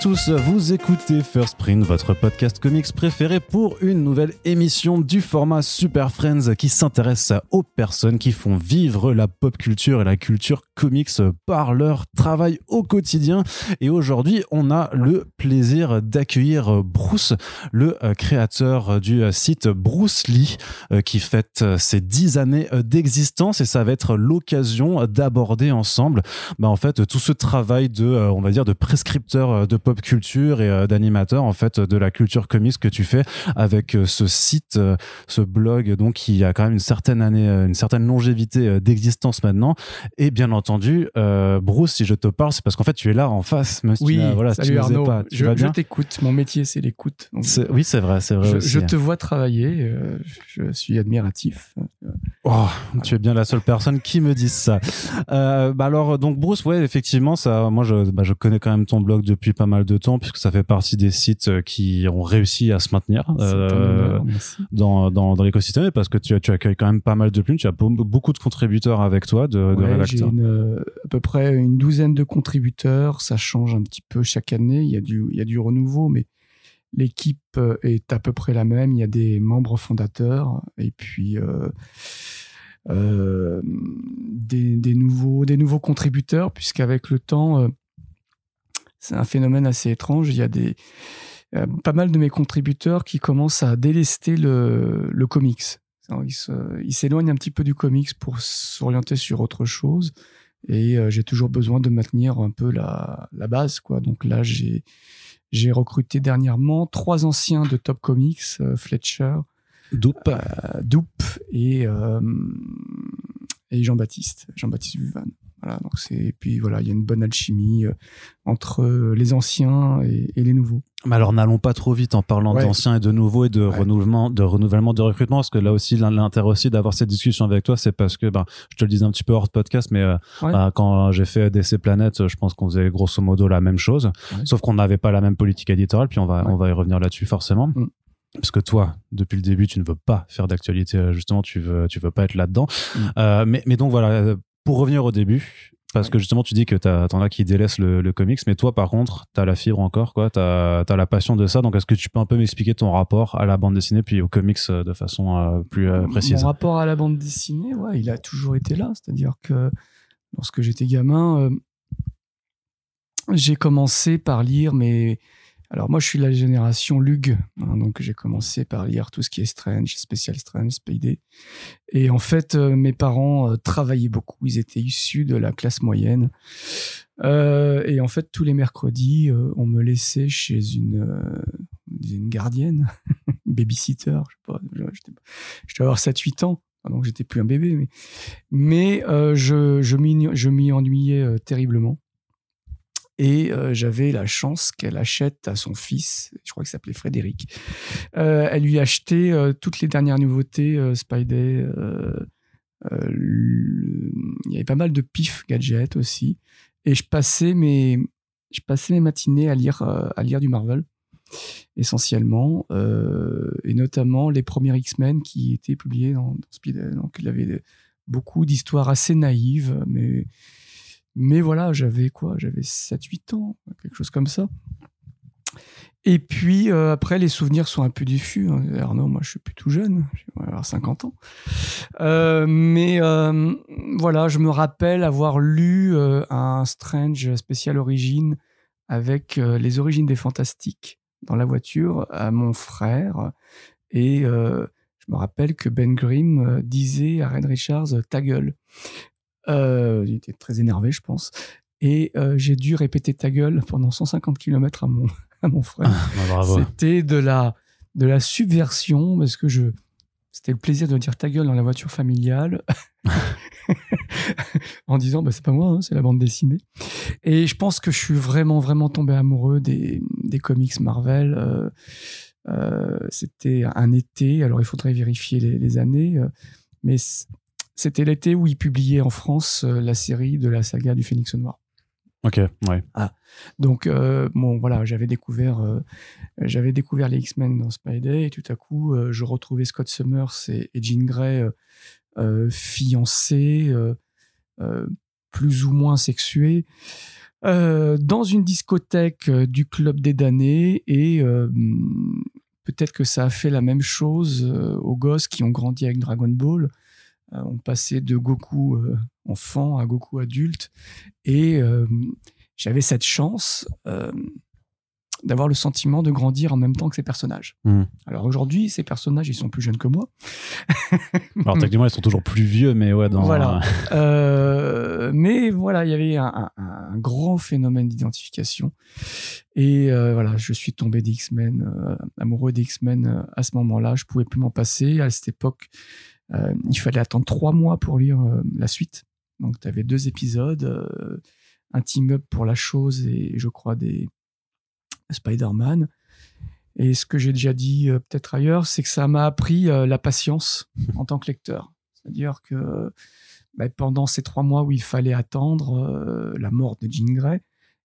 Tous, vous écoutez First Print, votre podcast comics préféré pour une nouvelle émission du format Super Friends qui s'intéresse aux personnes qui font vivre la pop culture et la culture comics par leur travail au quotidien. Et aujourd'hui, on a le plaisir d'accueillir Bruce, le créateur du site Bruce Lee, euh, qui fête ses dix années d'existence et ça va être l'occasion d'aborder ensemble, bah, en fait, tout ce travail de, euh, on va dire, de prescription scripteur de pop culture et euh, d'animateur en fait de la culture comics que tu fais avec euh, ce site, euh, ce blog donc qui a quand même une certaine année, une certaine longévité d'existence maintenant. Et bien entendu, Bruce, si je te parle, c'est parce qu'en fait tu es là en face. Même si oui, tu voilà, tu Arnaud, pas, tu je, t'écoute. Mon métier c'est l'écoute. Oui, c'est vrai, c'est vrai. Je, aussi. je te vois travailler. je suis admiratif. Oh, tu es bien la seule personne qui me dise ça. bah alors donc Bruce, ouais, effectivement, ça, moi je, bah, je connais quand même ton blog depuis pas mal de temps puisque ça fait partie des sites euh, qui ont réussi à se maintenir euh, dans, dans, dans l'écosystème parce que tu, tu accueilles quand même pas mal de plumes. Tu as beaucoup de contributeurs avec toi, de, de rédacteurs. Euh, à peu près une douzaine de contributeurs. Ça change un petit peu chaque année. Il y a du, il y a du renouveau, mais l'équipe est à peu près la même. Il y a des membres fondateurs et puis euh, euh, des, des, nouveaux, des nouveaux contributeurs, puisqu'avec le temps, c'est un phénomène assez étrange. Il y a des pas mal de mes contributeurs qui commencent à délester le, le comics. Ils s'éloignent un petit peu du comics pour s'orienter sur autre chose. Et euh, j'ai toujours besoin de maintenir un peu la, la base, quoi. Donc là, j'ai j'ai recruté dernièrement trois anciens de Top Comics, euh, Fletcher, Doupe, euh, Doupe et et Jean-Baptiste, Jean-Baptiste Vuvan. Voilà, donc c'est puis voilà, il y a une bonne alchimie euh, entre euh, les anciens et, les nouveaux. Mais alors n'allons pas trop vite en parlant d'anciens et de nouveaux et de renouvellement, de renouvellement de recrutement, parce que là aussi l'intérêt aussi d'avoir cette discussion avec toi, c'est parce que ben je te le disais un petit peu hors de podcast, mais euh, bah, quand j'ai fait DC Planète, je pense qu'on faisait grosso modo la même chose, sauf qu'on n'avait pas la même politique éditoriale, puis on va on va y revenir là-dessus forcément. Mm. parce que toi, depuis le début, tu ne veux pas faire d'actualité, justement, tu veux, tu veux pas être là-dedans. Mm. Euh, mais, mais donc voilà, pour revenir au début, parce que justement, tu dis que t'en as qui délaissent le, comics, mais toi, par contre, t'as la fibre encore, quoi. T'as as la passion de ça. Donc, est-ce que tu peux un peu m'expliquer ton rapport à la bande dessinée puis aux comics euh, de façon euh, plus euh, précise? Mon rapport à la bande dessinée, ouais, il a toujours été là. C'est-à-dire que lorsque j'étais gamin, j'ai commencé par lire mes alors moi, je suis la génération Lug, hein, donc j'ai commencé par lire tout ce qui est Strange, Special Strange, Spidey. Et en fait, euh, mes parents euh, travaillaient beaucoup. Ils étaient issus de la classe moyenne. Euh, et en fait, tous les mercredis, on me laissait chez une, gardienne, babysitter, je sais je avoir 7-8 ans. Donc j'étais plus un bébé, mais, je m'y ennuyais terriblement. Et euh, j'avais la chance qu'elle achète à son fils, je crois qu'il s'appelait Frédéric. Euh, elle lui achetait euh, toutes les dernières nouveautés euh, Spidey. il y avait pas mal de pif gadgets aussi. Et je passais mes, je passais mes matinées à lire, à lire du Marvel essentiellement, et notamment les premiers X-Men qui étaient publiés dans, dans. Donc il avait beaucoup d'histoires assez naïves, mais mais voilà, j'avais quoi? J'avais 7-8 ans, quelque chose comme ça. Et puis euh, après, les souvenirs sont un peu diffus. Hein. Arnaud, moi, je suis plus tout jeune, je vais avoir 50 ans. Euh, mais euh, voilà, je me rappelle avoir lu un Strange spécial origine avec les origines des fantastiques dans la voiture à mon frère. Et je me rappelle que Ben Grimm disait à Red Richards ta gueule. Euh, il était très énervé, je pense. Et euh, j'ai dû répéter ta gueule pendant 150 km à mon, à mon frère. Ah, C'était de la, de la subversion parce que je, c'était le plaisir de dire ta gueule dans la voiture familiale en disant bah, c'est pas moi, hein, c'est la bande dessinée. Et je pense que je suis vraiment, vraiment tombé amoureux des, des comics Marvel. Euh, euh, c'était un été, alors il faudrait vérifier les, les années, mais c'était l'été où il publiait en France euh, la série de la saga du Phénix Noir. Ok, ouais. Ah. Donc, euh, bon, voilà, j'avais découvert, euh, j'avais découvert les X-Men dans Spidey et tout à coup, je retrouvais Scott Summers et, Jean Grey fiancés, plus ou moins sexués. dans une discothèque du club des damnés et peut-être que ça a fait la même chose aux gosses qui ont grandi avec Dragon Ball. On passait de Goku enfant à Goku adulte et j'avais cette chance d'avoir le sentiment de grandir en même temps que ces personnages. Hmm. Alors aujourd'hui, ces personnages, ils sont plus jeunes que moi. Alors techniquement, ils sont toujours plus vieux, mais ouais, dans... Voilà. Euh, mais voilà, il y avait un, grand phénomène d'identification. Et euh, voilà, je suis tombé des X-Men, euh, amoureux des X-Men à ce moment-là. Je pouvais plus m'en passer. À cette époque, il fallait attendre trois mois pour lire la suite. Donc, tu avais deux épisodes, un team-up pour la chose et je crois des Spider-Man. Et ce que j'ai déjà dit euh, peut-être ailleurs, c'est que ça m'a appris euh, la patience en tant que lecteur. C'est-à-dire que bah, pendant ces trois mois où il fallait attendre euh, la mort de Jean Grey,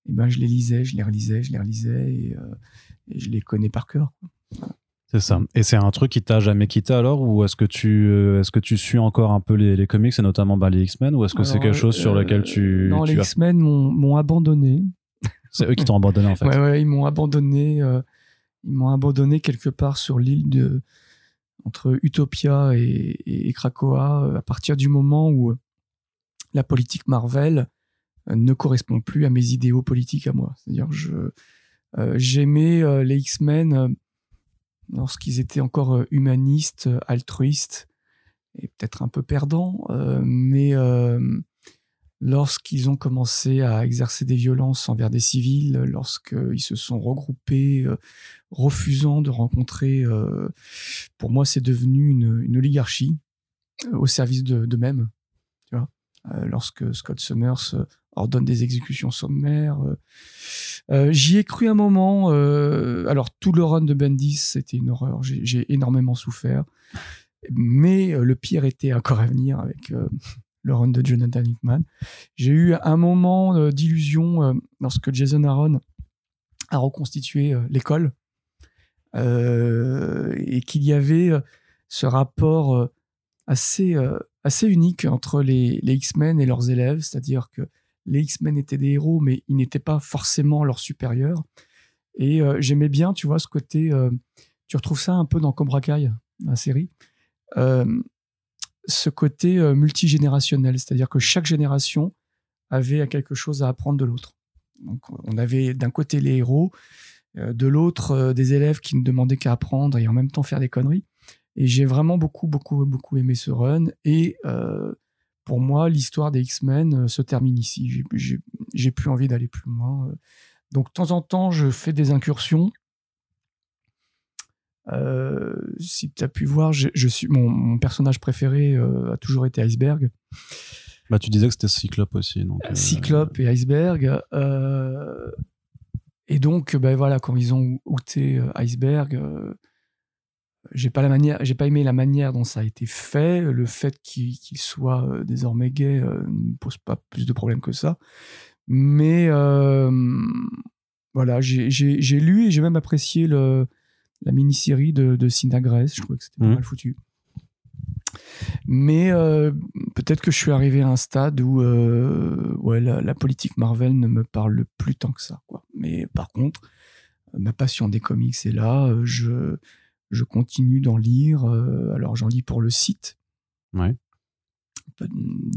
eh ben, je les lisais, je les relisais, je les relisais et, je les connais par cœur. C'est ça. Et c'est un truc qui t'a jamais quitté alors ou est-ce que tu est-ce que tu suis encore un peu les, comics et notamment bah, les X-Men ou est-ce que c'est quelque chose sur lequel tu Non, les X-Men m'ont abandonné. C'est eux qui t'ont abandonné en fait. Ouais, ouais, ils m'ont abandonné. Euh, ils m'ont abandonné quelque part sur l'île de entre Utopia et, Krakoa euh, à partir du moment où euh, la politique Marvel ne correspond plus à mes idéaux politiques à moi. C'est-à-dire je j'aimais les X-Men lorsqu'ils étaient encore humanistes, altruistes et peut-être un peu perdants, mais lorsqu'ils ont commencé à exercer des violences envers des civils, lorsqu'ils se sont regroupés, euh, refusant de rencontrer, euh, pour moi, c'est devenu une, oligarchie euh, au service d'eux-mêmes. Lorsque Scott Summers ordonne des exécutions sommaires. J'y ai cru un moment. alors, tout le run de Bendis, c'était une horreur. J'ai énormément souffert. Mais le pire était encore à venir avec le run de Jonathan Hickman. J'ai eu un moment euh, d'illusion euh, lorsque Jason Aaron a reconstitué euh, l'école et qu'il y avait ce rapport assez, assez unique entre les, les X-Men et leurs élèves, c'est-à-dire que les X-Men étaient des héros, mais ils n'étaient pas forcément leurs supérieurs. Et j'aimais bien, tu vois, ce côté. tu retrouves ça un peu dans Cobra Kai, la série ce côté euh, multigénérationnel, c'est-à-dire que chaque génération avait quelque chose à apprendre de l'autre. Donc, on avait d'un côté les héros, euh, de l'autre euh, des élèves qui ne demandaient qu'à apprendre et en même temps faire des conneries. Et j'ai vraiment beaucoup, beaucoup, beaucoup aimé ce run. Et pour moi, l'histoire des X-Men se termine ici. J'ai plus envie d'aller plus loin. Donc, de temps en temps, je fais des incursions euh, si tu as pu voir, je, suis mon, personnage préféré euh, a toujours été Iceberg. Bah, tu disais que c'était Cyclope aussi. Donc, euh, Cyclope et Iceberg. et donc, ben voilà, quand ils ont outé Iceberg, j'ai pas la manière, j'ai pas aimé la manière dont ça a été fait. Le fait qu'il soit désormais gay ne pose pas plus de problèmes que ça. Mais voilà, j'ai lu et j'ai même apprécié le la mini-série de, de Je trouvais que c'était pas mmh. mal foutu. Mais euh, peut-être que je suis arrivé à un stade où euh, ouais, la, politique Marvel ne me parle plus tant que ça. Quoi. Mais par contre, ma passion des comics est là. Je, je continue d'en lire. Euh, alors j'en lis pour le site. Ouais.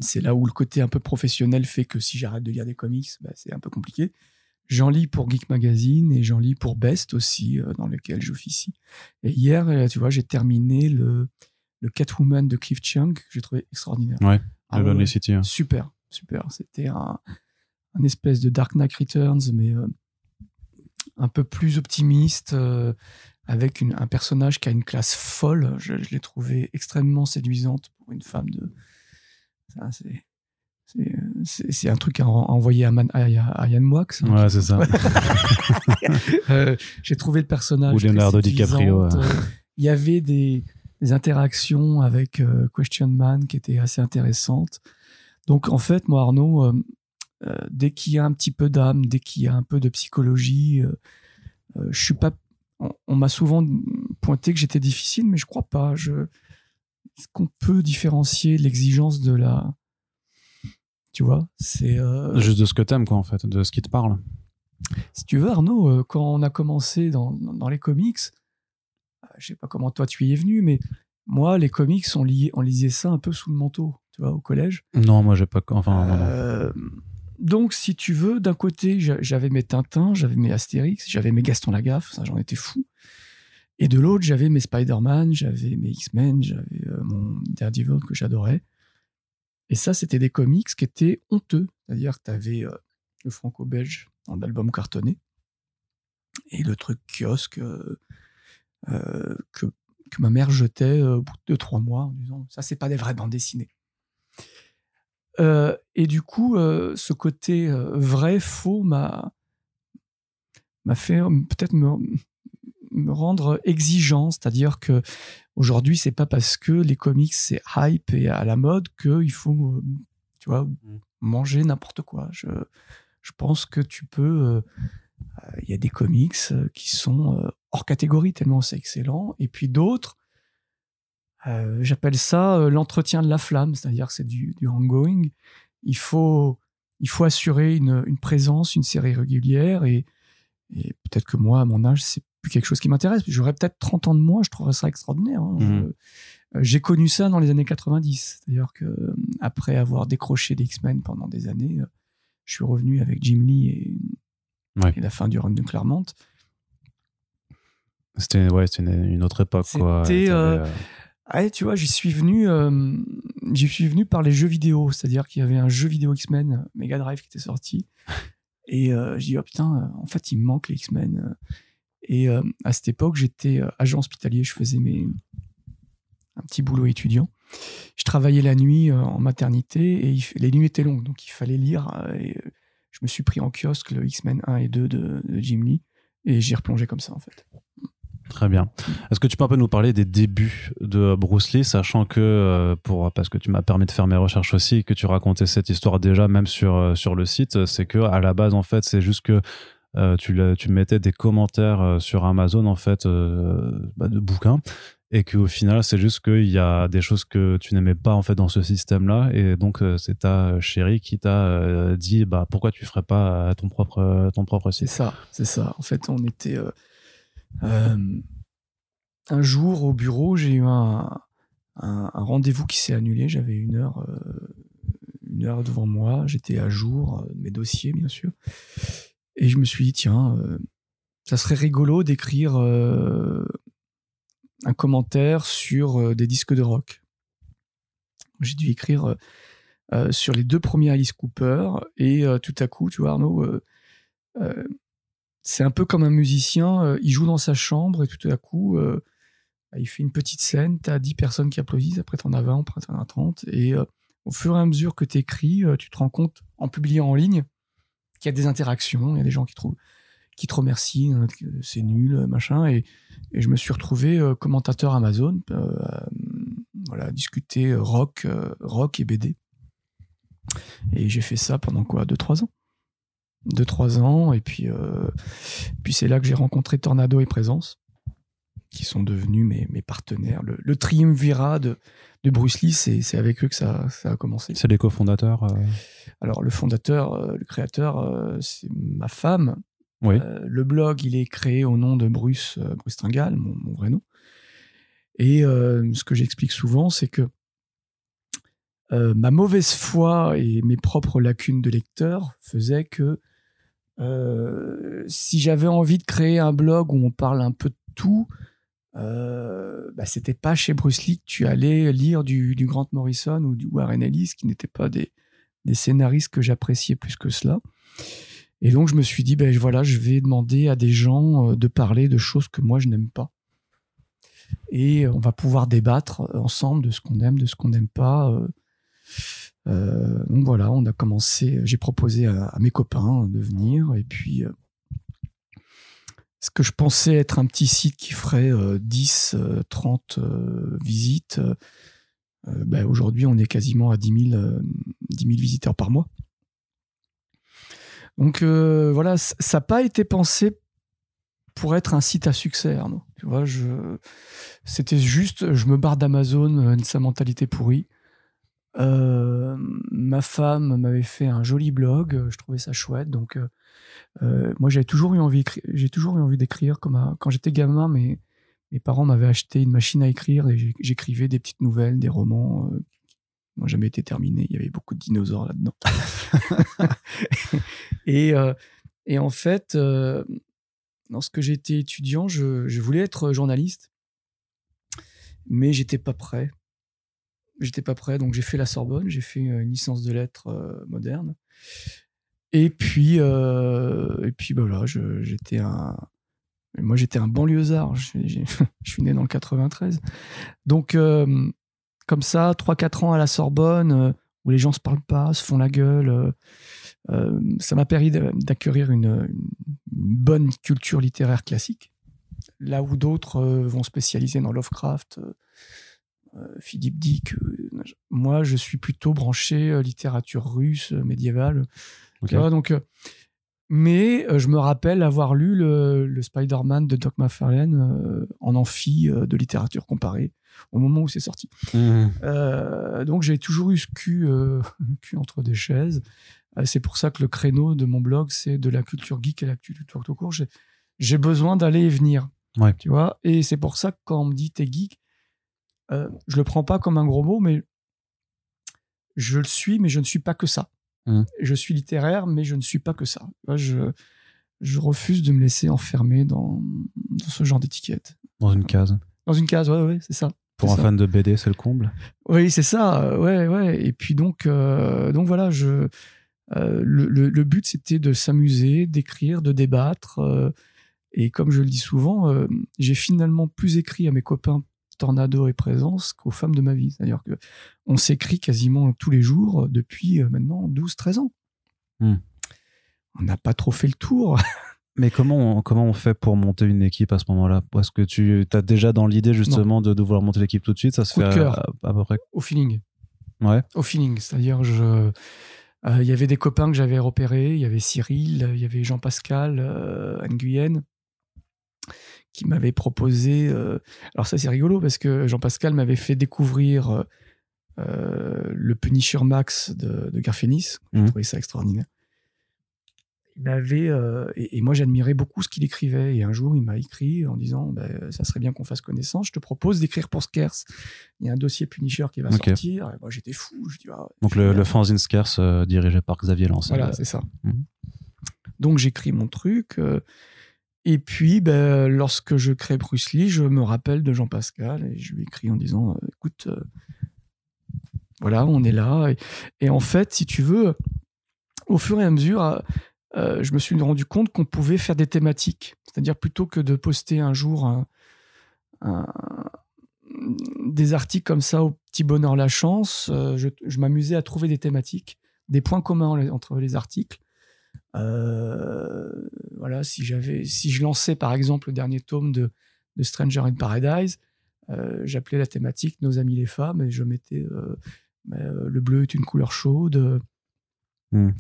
C'est là où le côté un peu professionnel fait que si j'arrête de lire des comics, bah, c'est un peu compliqué. J'en lis pour Geek Magazine et j'en lis pour Best aussi, euh, dans lequel j'officie. Et hier, euh, tu vois, j'ai terminé le, le Catwoman de Cliff Chiang, que j'ai trouvé extraordinaire. Ouais, ah, ouais, City. Hein. Super, super. C'était un, un, espèce de Dark Knight Returns, mais euh, un peu plus optimiste, avec une, un personnage qui a une classe folle. Je, je l'ai trouvé extrêmement séduisante pour une femme de. Ça, c'est c'est un truc à, envoyer à, Man, à, Yann Moix. Ouais, c'est ça. Euh, j'ai trouvé le personnage. Ou Leonardo DiCaprio. Euh, il y avait des, interactions avec euh, Question Man qui étaient assez intéressantes. Donc, en fait, moi, Arnaud, dès qu'il y a un petit peu d'âme, dès qu'il y a un peu de psychologie, je suis pas. On, m'a souvent pointé que j'étais difficile, mais je crois pas. Je, est-ce qu'on peut différencier l'exigence de la Tu vois, c'est. euh, Juste de ce que t'aimes, quoi, en fait, de ce qui te parle. si tu veux, Arnaud, euh, quand on a commencé dans, dans les comics, euh, je sais pas comment toi tu y es venu, mais moi, les comics, on, on lisait ça un peu sous le manteau, tu vois, au collège. Non, moi, j'ai pas. Enfin, non, non. Euh, donc, si tu veux, d'un côté, j'a- j'avais mes Tintins, j'avais mes Astérix, j'avais mes Gaston Lagaffe, ça j'en étais fou. Et de l'autre, j'avais mes Spider-Man, j'avais mes X-Men, j'avais euh, mon Daredevil que j'adorais. Et ça, c'était des comics qui étaient honteux. C'est-à-dire que tu avais le franco-belge en album cartonné et le truc kiosque euh, euh, que, ma mère jetait euh, au bout de trois mois en disant ça, c'est pas des vraies bandes dessinées. Euh, et du coup, euh, ce côté euh, vrai, faux m'a m'a fait peut-être me, me rendre exigeant, c'est-à-dire que aujourd'hui, c'est pas parce que les comics c'est hype et à la mode qu'il faut, tu vois, manger n'importe quoi. Je, je pense que tu peux. euh, Il y a des comics qui sont hors catégorie tellement c'est excellent, et puis d'autres. Euh, J'appelle ça euh, l'entretien de la flamme, c'est-à-dire que c'est du, du ongoing. Il faut, il faut assurer une, une présence, une série régulière, et, et peut-être que moi, à mon âge, c'est plus quelque chose qui m'intéresse. J'aurais peut-être 30 ans de moins, je trouverais ça extraordinaire. hein. Je- euh, J'ai connu ça dans les années 90. C'est-à-dire que après avoir décroché des X-Men pendant des années, je suis revenu avec Jim Lee et, Ouais. et la fin du run de Claremont. C'était ouais, c'était une, une autre époque. C'était, euh, euh, Ah, tu vois, j'y suis venu, euh, j'y suis venu par les jeux vidéo. C'est-à-dire qu'il y avait un jeu vidéo X-Men euh, Mega Drive qui était sorti. Et euh, j'ai dit, oh putain, euh, en fait, il me manque les X-Men. Et euh, à cette époque, j'étais agent hospitalier, je faisais mes... un petit boulot étudiant. Je travaillais la nuit en maternité et il les nuits étaient longues, donc il fallait lire. et je me suis pris en kiosque le X-Men 1 et 2 de, de Jim Lee et j'y replongé comme ça, en fait. Très bien. Est-ce que tu peux un peu nous parler des débuts de Bruce Lee, sachant que, euh, pour, parce que tu m'as permis de faire mes recherches aussi, que tu racontais cette histoire déjà même sur, euh, sur le site, c'est que à la base, en fait, c'est juste que euh, tu, tu mettais des commentaires sur Amazon, en fait, bah, de bouquins, et qu'au final, c'est juste qu'il y a des choses que tu n'aimais pas, en fait, dans ce système-là, et donc c'est ta chérie qui t'a dit, bah, pourquoi tu ferais pas ton propre, ton propre C'est site ça, c'est ça. En fait, on était un jour au bureau, j'ai eu un, rendez-vous qui s'est annulé. J'avais une heure, euh, une heure devant moi. J'étais à jour, euh, mes dossiers bien sûr. Et je me suis dit tiens, euh, ça serait rigolo d'écrire euh, un commentaire sur euh, des disques de rock. J'ai dû écrire euh, euh, sur les deux premiers Alice Cooper et euh, tout à coup, tu vois Arnaud. C'est un peu comme un musicien, euh, il joue dans sa chambre et tout à coup, euh, bah, il fait une petite scène, tu as 10 personnes qui applaudissent, après t'en as 20, après t'en as 30, et euh, au fur et à mesure que tu écris, tu te rends compte, en publiant en ligne, qu'il y a des interactions, il y a des gens qui, trouvent, qui te remercient, c'est nul, machin, et, je me suis retrouvé commentateur Amazon, voilà, discuter rock, rock et BD. Et j'ai fait ça pendant quoi? 2-3 ans 2-3 ans, et puis, euh, puis c'est là que j'ai rencontré Tornado et Présence, qui sont devenus mes, mes partenaires. Le, le triumvirat de, de Bruce Lee, c'est c'est avec eux que ça, ça a commencé. C'est les cofondateurs euh, Alors, le fondateur, euh, le créateur, euh, c'est ma femme. Oui. Le blog, il est créé au nom de Bruce, Bruce Tringal, mon, mon vrai nom. Et ce que j'explique souvent, c'est que ma mauvaise foi et mes propres lacunes de lecteur faisaient que euh, si j'avais envie de créer un blog où on parle un peu de tout, euh, bah, c'était pas chez Bruce Lee que tu allais lire du, du Grant Morrison ou du Warren Ellis, qui n'étaient pas des, des scénaristes que j'appréciais plus que cela. Et donc je me suis dit, ben voilà, je vais demander à des gens euh, de parler de choses que moi je n'aime pas. Et on va pouvoir débattre ensemble de ce qu'on aime, de ce qu'on n'aime pas. euh. Euh, donc voilà, on a commencé, j'ai proposé à, mes copains de venir, et puis euh, ce que je pensais être un petit site qui ferait euh, 10, euh, 30 euh, visites, ben, aujourd'hui on est quasiment à 10 000, euh, 10 000 visiteurs par mois. Donc voilà, ça n'a pas été pensé pour être un site à succès. Tu vois, c'était juste, je me barre d'Amazon, sa mentalité pourrie. Ma femme m'avait fait un joli blog, je trouvais ça chouette. Donc, moi, j'avais toujours eu envie, j'ai toujours eu envie d'écrire. Quand j'étais gamin, mais mes parents m'avaient acheté une machine à écrire et j'écrivais des petites nouvelles, des romans qui n'ont jamais été terminés. Il y avait beaucoup de dinosaures là-dedans. et, et en fait, lorsque j'étais étudiant, je, je, voulais être journaliste, mais j'étais pas prêt. J'étais pas prêt, donc j'ai fait la Sorbonne, j'ai fait une licence de lettres euh, moderne. Et puis, euh, et puis bah voilà, j'étais un, moi j'étais un banlieusard. Je, je, suis né dans le 93, donc euh, comme ça, 3-4 ans à la Sorbonne, où les gens se parlent pas, se font la gueule. ça m'a permis d'acquérir une, bonne culture littéraire classique, là où d'autres vont spécialiser dans Lovecraft, euh, Philippe Dick. moi, je suis plutôt branché euh, littérature russe, euh, médiévale. donc, mais je me rappelle avoir lu le, Spider-Man de Doc McFarlane en amphi de littérature comparée au moment où c'est sorti. Mmh. donc j'ai toujours eu ce cul, cul entre des chaises. c'est pour ça que le créneau de mon blog, c'est de la culture geek et la culture tout court. J'ai besoin d'aller et venir. Tu vois Et c'est pour ça que quand on me dit t'es geek, euh, je le prends pas comme un gros mot, mais je le suis, mais je ne suis pas que ça. Mmh. Je suis littéraire, mais je ne suis pas que ça. Je, je refuse de me laisser enfermer dans, ce genre d'étiquette. Dans une case. Dans une case, ouais, ouais, c'est ça. Pour un fan de BD, c'est le comble. Oui, c'est ça, euh, ouais, ouais. Et puis donc, euh, donc voilà, je, le, le, but c'était de s'amuser, d'écrire, de débattre. et comme je le dis souvent, j'ai finalement plus écrit à mes copains Tornado et Présence qu'aux femmes de ma vie. C'est-à-dire que on s'écrit quasiment tous les jours euh, depuis euh, maintenant 12-13 ans. Hmm. On n'a pas trop fait le tour. Mais comment on, comment on fait pour monter une équipe à ce moment-là? Parce que tu as déjà dans l'idée justement de, vouloir monter l'équipe tout de suite, ça se fait à, peu près Au feeling. Ouais. Au feeling. C'est-à-dire, je. Euh, il y avait des copains que j'avais repérés, il y avait Cyril, il y avait Jean-Pascal, Anne Guyenne, qui m'avait proposé. Euh, alors ça c'est rigolo parce que Jean-Pascal m'avait fait découvrir euh, euh, le Punisher Max de, de Garfénis. J'ai mmh. trouvé ça extraordinaire. Il m'avait et, moi j'admirais beaucoup ce qu'il écrivait et un jour il m'a écrit en disant ben, ça serait bien qu'on fasse connaissance. Je te propose d'écrire pour Skers. Il y a un dossier Punisher qui va sortir. Et moi j'étais fou. Je dis, ah, Donc le, le fanzine Skers dirigé par Xavier Lance. Voilà c'est ça. Mmh. Donc j'écris mon truc. Et puis, ben, lorsque je crée Bruce Lee, je me rappelle de Jean-Pascal et je lui écris en disant euh, écoute, euh, voilà, on est là. Et, en fait, si tu veux, au fur et à mesure, euh, je me suis rendu compte qu'on pouvait faire des thématiques. C'est-à-dire, plutôt que de poster un jour des articles comme ça au petit bonheur la chance, je, m'amusais à trouver des thématiques, des points communs entre les articles voilà, si j'avais, si je lançais par exemple le dernier tome de, de Stranger in Paradise, euh, j'appelais la thématique Nos amis les femmes et je mettais euh, le bleu est une couleur chaude, hmm.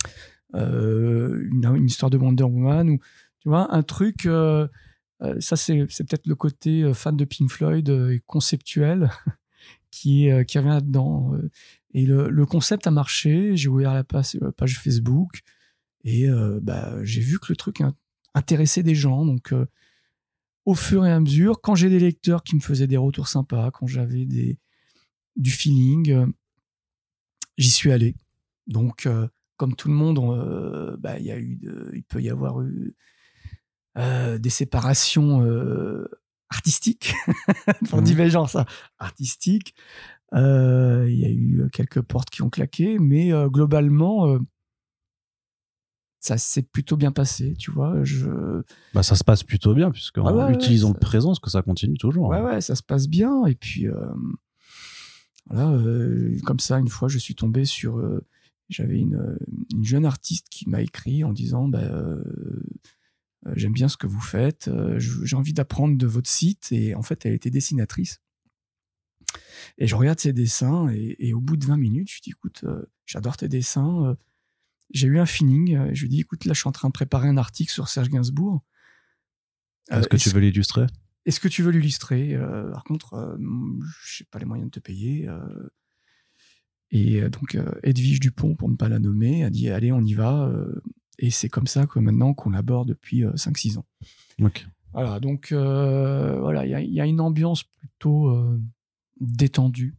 une, histoire de Wonder Woman ou tu vois un truc. ça c'est, c'est peut-être le côté fan de Pink Floyd et conceptuel qui, qui revient là-dedans. Et le, le, concept a marché. J'ai ouvert la page, page Facebook. Et euh, bah, j'ai vu que le truc intéressait des gens. Donc, euh, au fur et à mesure, quand j'ai des lecteurs qui me faisaient des retours sympas, quand j'avais des, du feeling, euh, j'y suis allé. Donc, comme tout le monde, bah, y a eu il peut y avoir eu des séparations artistiques, pour mmh. divergence artistique. Il y a eu quelques portes qui ont claqué, mais globalement, ça s'est plutôt bien passé, tu vois. Je... Bah, ça se passe plutôt bien, puisque en utilisant le présent, que ça continue toujours. Ouais, ouais, ça se passe bien. Et puis, euh, voilà, euh, comme ça, une fois, je suis tombé sur. Euh, j'avais une, une, jeune artiste qui m'a écrit en disant bah, J'aime bien ce que vous faites, j'ai envie d'apprendre de votre site. Et en fait, elle était dessinatrice. Et je regarde ses dessins, et, et au bout de 20 minutes, je dis Écoute, j'adore tes dessins j'ai eu un feeling. Euh, je lui ai dit, écoute, là, je suis en train de préparer un article sur Serge Gainsbourg. Est-ce que tu veux l'illustrer? Est-ce que tu veux l'illustrer? Euh, Par contre, euh, je n'ai pas les moyens de te payer. Et donc Edwige Dupont, pour ne pas la nommer, a dit allez, on y va. et c'est comme ça que maintenant qu'on l'aborde depuis 5-6 ans. Ok. Voilà, donc voilà, il y, a une ambiance plutôt détendue.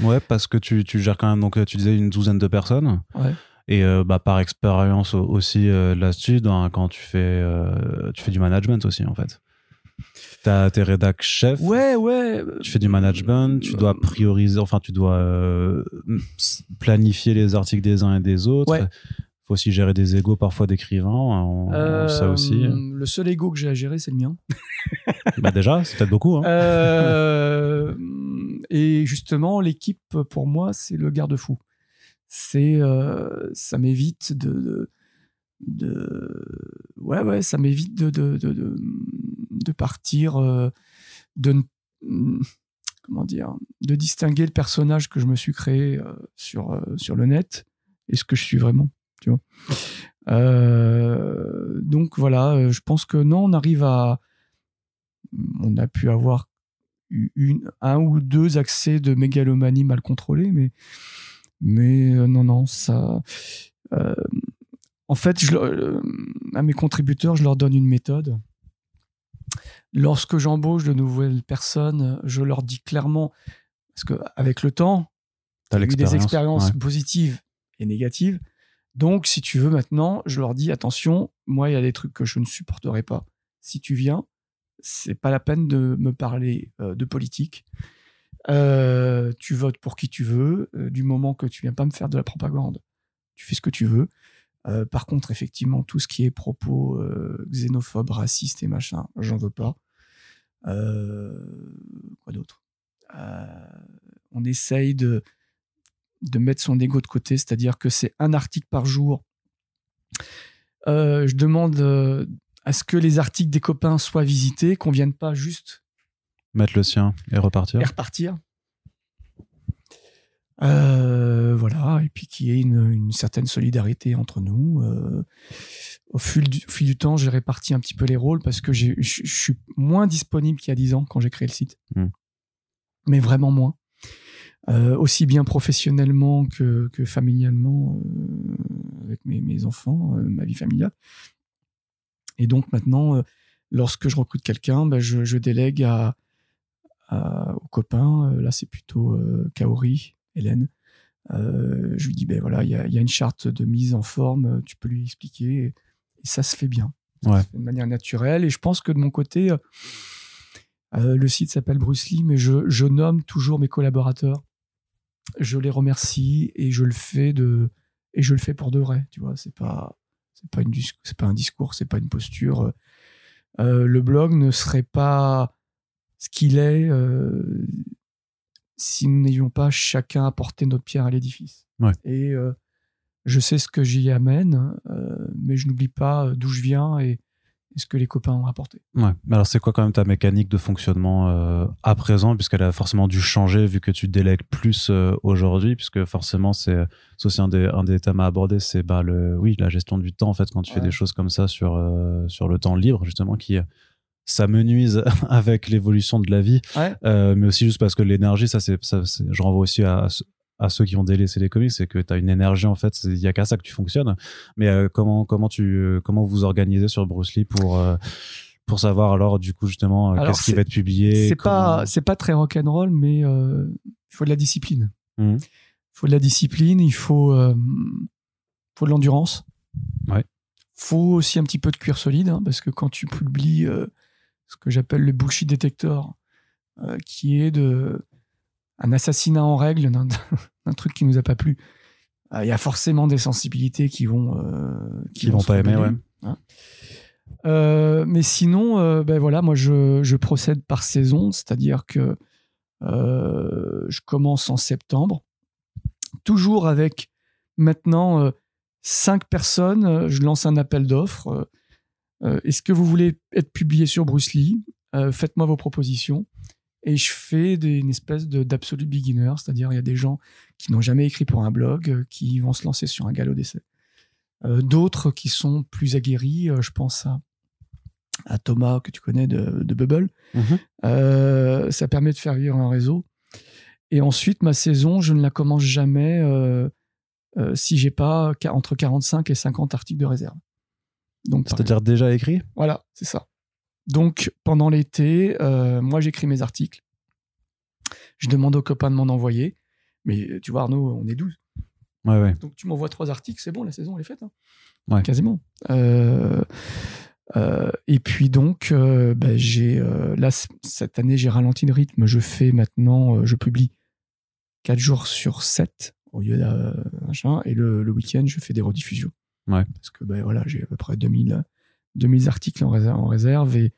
Ouais, parce que tu, tu, gères quand même, donc tu disais une douzaine de personnes. Ouais. Et bah, par expérience aussi là-dessus, quand tu fais, tu fais du management aussi, en fait. T'as tes rédacs chefs. Ouais, ouais. Tu fais du management, tu dois prioriser, enfin, tu dois euh, planifier les articles des uns et des autres. Ouais. Faut aussi gérer des égos parfois d'écrivains, ça Euh, aussi. Le seul ego que j'ai à gérer, c'est le mien. bah déjà, c'est peut-être beaucoup. Hein. Euh, et justement, l'équipe, pour moi, c'est le garde-fou. C'est, euh, ça m'évite de, de, de- ouais, ouais, ça m'évite de, de, de, partir, euh, de, ne- comment dire, de distinguer le personnage que je me suis créé euh, sur, euh, sur le net et ce que je suis vraiment, tu vois. Euh, donc voilà, euh, je pense que non, on arrive à, on a pu avoir une, un ou deux accès de mégalomanie mal contrôlés, mais, mais euh, non, non, ça. euh, en fait, je, à mes contributeurs, je leur donne une méthode. Lorsque j'embauche de nouvelles personnes, je leur dis clairement, parce qu'avec le temps, T'as j'ai eu des expériences ouais. positives et négatives. Donc, si tu veux maintenant, je leur dis attention, moi, il y a des trucs que je ne supporterai pas. Si tu viens, c'est pas la peine de me parler euh, de politique. Euh, tu votes pour qui tu veux. euh, du moment que tu viens pas me faire de la propagande, tu fais ce que tu veux. Par contre, effectivement, tout ce qui est propos xénophobes, racistes et machin, j'en veux pas. Quoi d'autre? On essaye de, de mettre son ego de côté, c'est-à-dire que c'est un article par jour. Euh, je demande euh, à ce que les articles des copains soient visités, qu'on vienne pas juste Mettre le sien et repartir. et repartir. Euh, voilà, et puis qu'il y ait une, une certaine solidarité entre nous. Au, fil du, au fil du temps, j'ai réparti un petit peu les rôles parce que je suis moins disponible qu'il y a 10 ans quand j'ai créé le site. Mm. Mais vraiment moins. Euh, aussi bien professionnellement que, que familialement euh, avec mes, mes enfants, euh, ma vie familiale. Et donc maintenant, lorsque je recrute quelqu'un, ben, je, je délègue à, à- aux copains. Là, c'est plutôt Kaori, Hélène. Je lui dis, ben voilà, il y a, y a une charte de mise en forme, tu peux lui expliquer. Et, et ça se fait bien. Ça Ouais. se fait de manière naturelle. Et je pense que de mon côté, le site s'appelle Bruce Lee, mais je, je nomme toujours mes collaborateurs. Je les remercie et je le fais de et je le fais pour de vrai. Tu vois, c'est pas c'est pas une c'est pas un discours, c'est pas une posture. Euh, le blog ne serait pas ce qu'il est euh, si nous n'ayons pas chacun apporté notre pierre à l'édifice. Ouais. Et euh, je sais ce que j'y amène, mais je n'oublie pas d'où je viens et, et ce que les copains ont apporté. Ouais. Mais alors, c'est quoi quand même ta mécanique de fonctionnement euh, à présent, puisqu'elle a forcément dû changer vu que tu délègues plus euh, aujourd'hui, puisque forcément, c'est aussi un des, un des thèmes à aborder, c'est bah, le, oui, la gestion du temps, en fait, quand tu fais des choses comme ça sur, euh, sur le temps libre, justement, qui s'amenuise avec l'évolution de la vie, Ouais. Mais aussi juste parce que l'énergie, ça, ça, c'est- je renvoie aussi à, à ceux qui ont délaissé les comics, c'est que tu as une énergie, en fait, il y a qu'à ça que tu fonctionnes. Mais euh, comment, comment, tu, euh, comment vous organisez sur Bruce Lee pour, euh, pour savoir alors, du coup, justement, qu'est-ce qui va être publié C'est comment- pas c'est pas très rock'n'roll, mais euh, il faut de la discipline. Il faut de la discipline, il faut faut de l'endurance. Ouais. Faut aussi un petit peu de cuir solide, hein, parce que quand tu publies ce que j'appelle le bullshit detector, qui est de un assassinat en règle d'un d'un truc qui nous a pas plu, euh, il y a forcément des sensibilités qui vont euh, Qui vont pas aimer, ouais. hein. Euh, mais sinon, euh, ben voilà, moi je, je procède par saison, c'est-à-dire que euh, je commence en septembre, toujours avec maintenant euh, cinq personnes. euh, Je lance un appel d'offres. euh, euh, Est-ce que vous voulez être publié sur Bruce Lee? Euh, Faites-moi vos propositions. Et je fais des, une espèce d'absolu beginner, c'est-à-dire il y a des gens qui n'ont jamais écrit pour un blog, euh, qui vont se lancer sur un galop d'essai. Euh, D'autres qui sont plus aguerris, euh, je pense à, à Thomas que tu connais de, de Bubble. Mhm. Euh, ça permet de faire vivre un réseau. Et ensuite, ma saison, je ne la commence jamais euh, si j'ai pas entre 45 et 50 articles de réserve. C'est-à-dire déjà écrit? Voilà, c'est ça. Donc, pendant l'été, euh, moi, j'écris mes articles. Je demande aux copains de m'en envoyer. Mais tu vois, Arnaud, on est 12. Ouais, ouais. Donc, tu m'envoies trois articles, c'est bon, la saison, elle est faite. hein. Ouais. Quasiment. Euh, euh, et puis, donc, ben, j'ai, là, cette année, j'ai ralenti le rythme. Je fais maintenant, je publie 4 jours sur 7 au lieu d'un. Et le, le week-end, je fais des rediffusions. Ouais. Parce que, ben voilà, j'ai à peu près 2000, 2000 articles en réserve. En réserve et,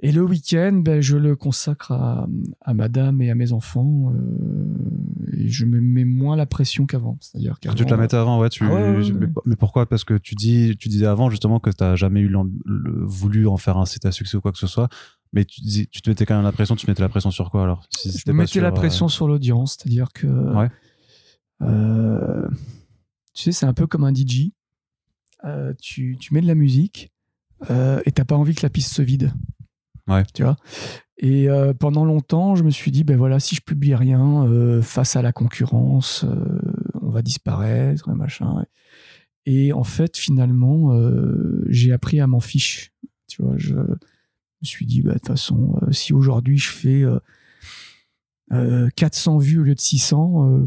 et le week-end, ben, je le consacre à, à madame et à mes enfants. euh, et je me mets moins la pression qu'avant. C'est-à-dire Quand tu te la mettais avant, ouais, tu... Ah ouais, ouais, mais, ouais. mais pourquoi? Parce que tu, dis, tu disais avant justement que tu n'as jamais eu le- voulu en faire un site à succès ou quoi que ce soit. Mais tu, dis- tu te mettais quand même la pression. Tu mettais la pression sur quoi alors si je me mettais sur, la euh, pression sur l'audience, c'est-à-dire que Ouais. euh, tu sais, c'est un peu comme un DJ. Euh, tu, tu mets de la musique euh, et t'as pas envie que la piste se vide. Ouais. Tu vois? Et euh, pendant longtemps, je me suis dit, ben voilà, si je publie rien euh, face à la concurrence, on va disparaître, et machin. Et en fait, finalement, j'ai appris à m'en fiche. Tu vois, je me suis dit, bah, de toute façon, si aujourd'hui je fais euh, euh, 400 vues au lieu de 600, euh,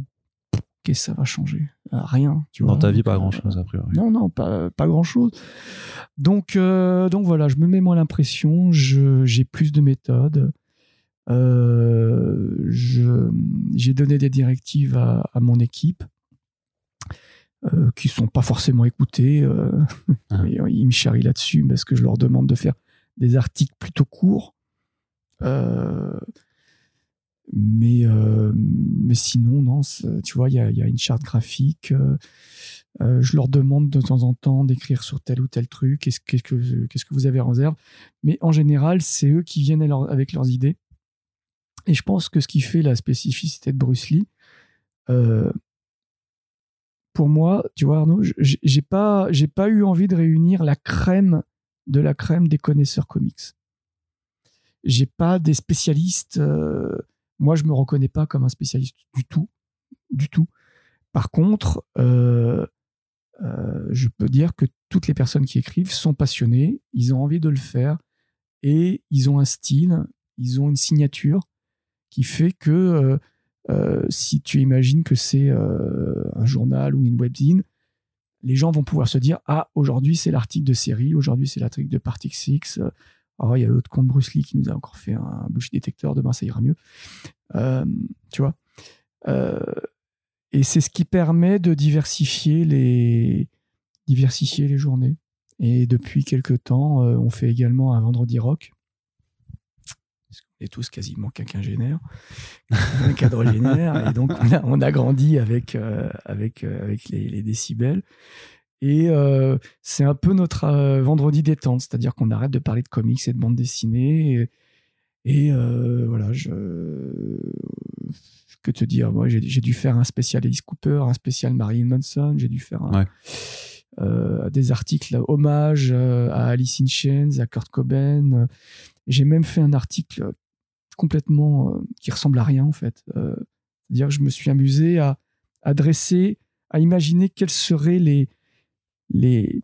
qu'est-ce que ça va changer Euh, Rien. Tu Dans ta vie, pas Euh, grand-chose a priori. non, non, pas, pas grand-chose. Donc, euh, donc voilà, je me mets moins l'impression, j'ai plus de méthodes. Euh, j'ai donné des directives à, à mon équipe euh, qui sont pas forcément écoutées. Ah. ils me charrient là-dessus parce que je leur demande de faire des articles plutôt courts. Euh, mais, euh, mais sinon, non, tu vois, il y a, une charte graphique. euh, euh, je leur demande de temps en temps d'écrire sur tel ou tel truc. Qu'est-ce qu'est-ce que, vous avez en réserve Mais en général, c'est eux qui viennent avec leurs idées. Et je pense que ce qui fait la spécificité de Bruce Lee, pour moi, tu vois, Arnaud, j'ai pas, pas eu envie de réunir la crème de la crème des connaisseurs comics. J'ai pas des spécialistes. Moi, je me reconnais pas comme un spécialiste du tout, du tout. Par contre, euh, euh, je peux dire que toutes les personnes qui écrivent sont passionnées, ils ont envie de le faire et ils ont un style, ils ont une signature qui fait que euh, si tu imagines que c'est un journal ou une webzine, les gens vont pouvoir se dire ah aujourd'hui c'est l'article de série, aujourd'hui c'est l'article de Party Six. Oh, il y a l'autre compte Bruce Lee qui nous a encore fait un bullshit détecteur, demain ça ira mieux. Euh, tu vois Euh, Et c'est ce qui permet de diversifier les, diversifier les journées. Et depuis quelques temps, euh, on fait également un vendredi rock. Parce qu'on est tous quasiment quinquagénaires, quadrogénaires. et donc, on a, on a grandi avec, euh, avec, avec les, les décibels. Et euh, c'est un peu notre euh, vendredi détente, c'est-à-dire qu'on arrête de parler de comics et de bande dessinée. Et, et, euh, voilà, je. Que te dire? Moi, j'ai dû faire un spécial Alice Cooper, un spécial Marilyn Manson, j'ai dû faire un- Ouais. des articles hommage à Alice in Chains, à Kurt Cobain. J'ai même fait un article complètement qui ressemble à rien en fait. C'est-à-dire que je me suis amusé à, à dresser, à imaginer quels seraient les, les,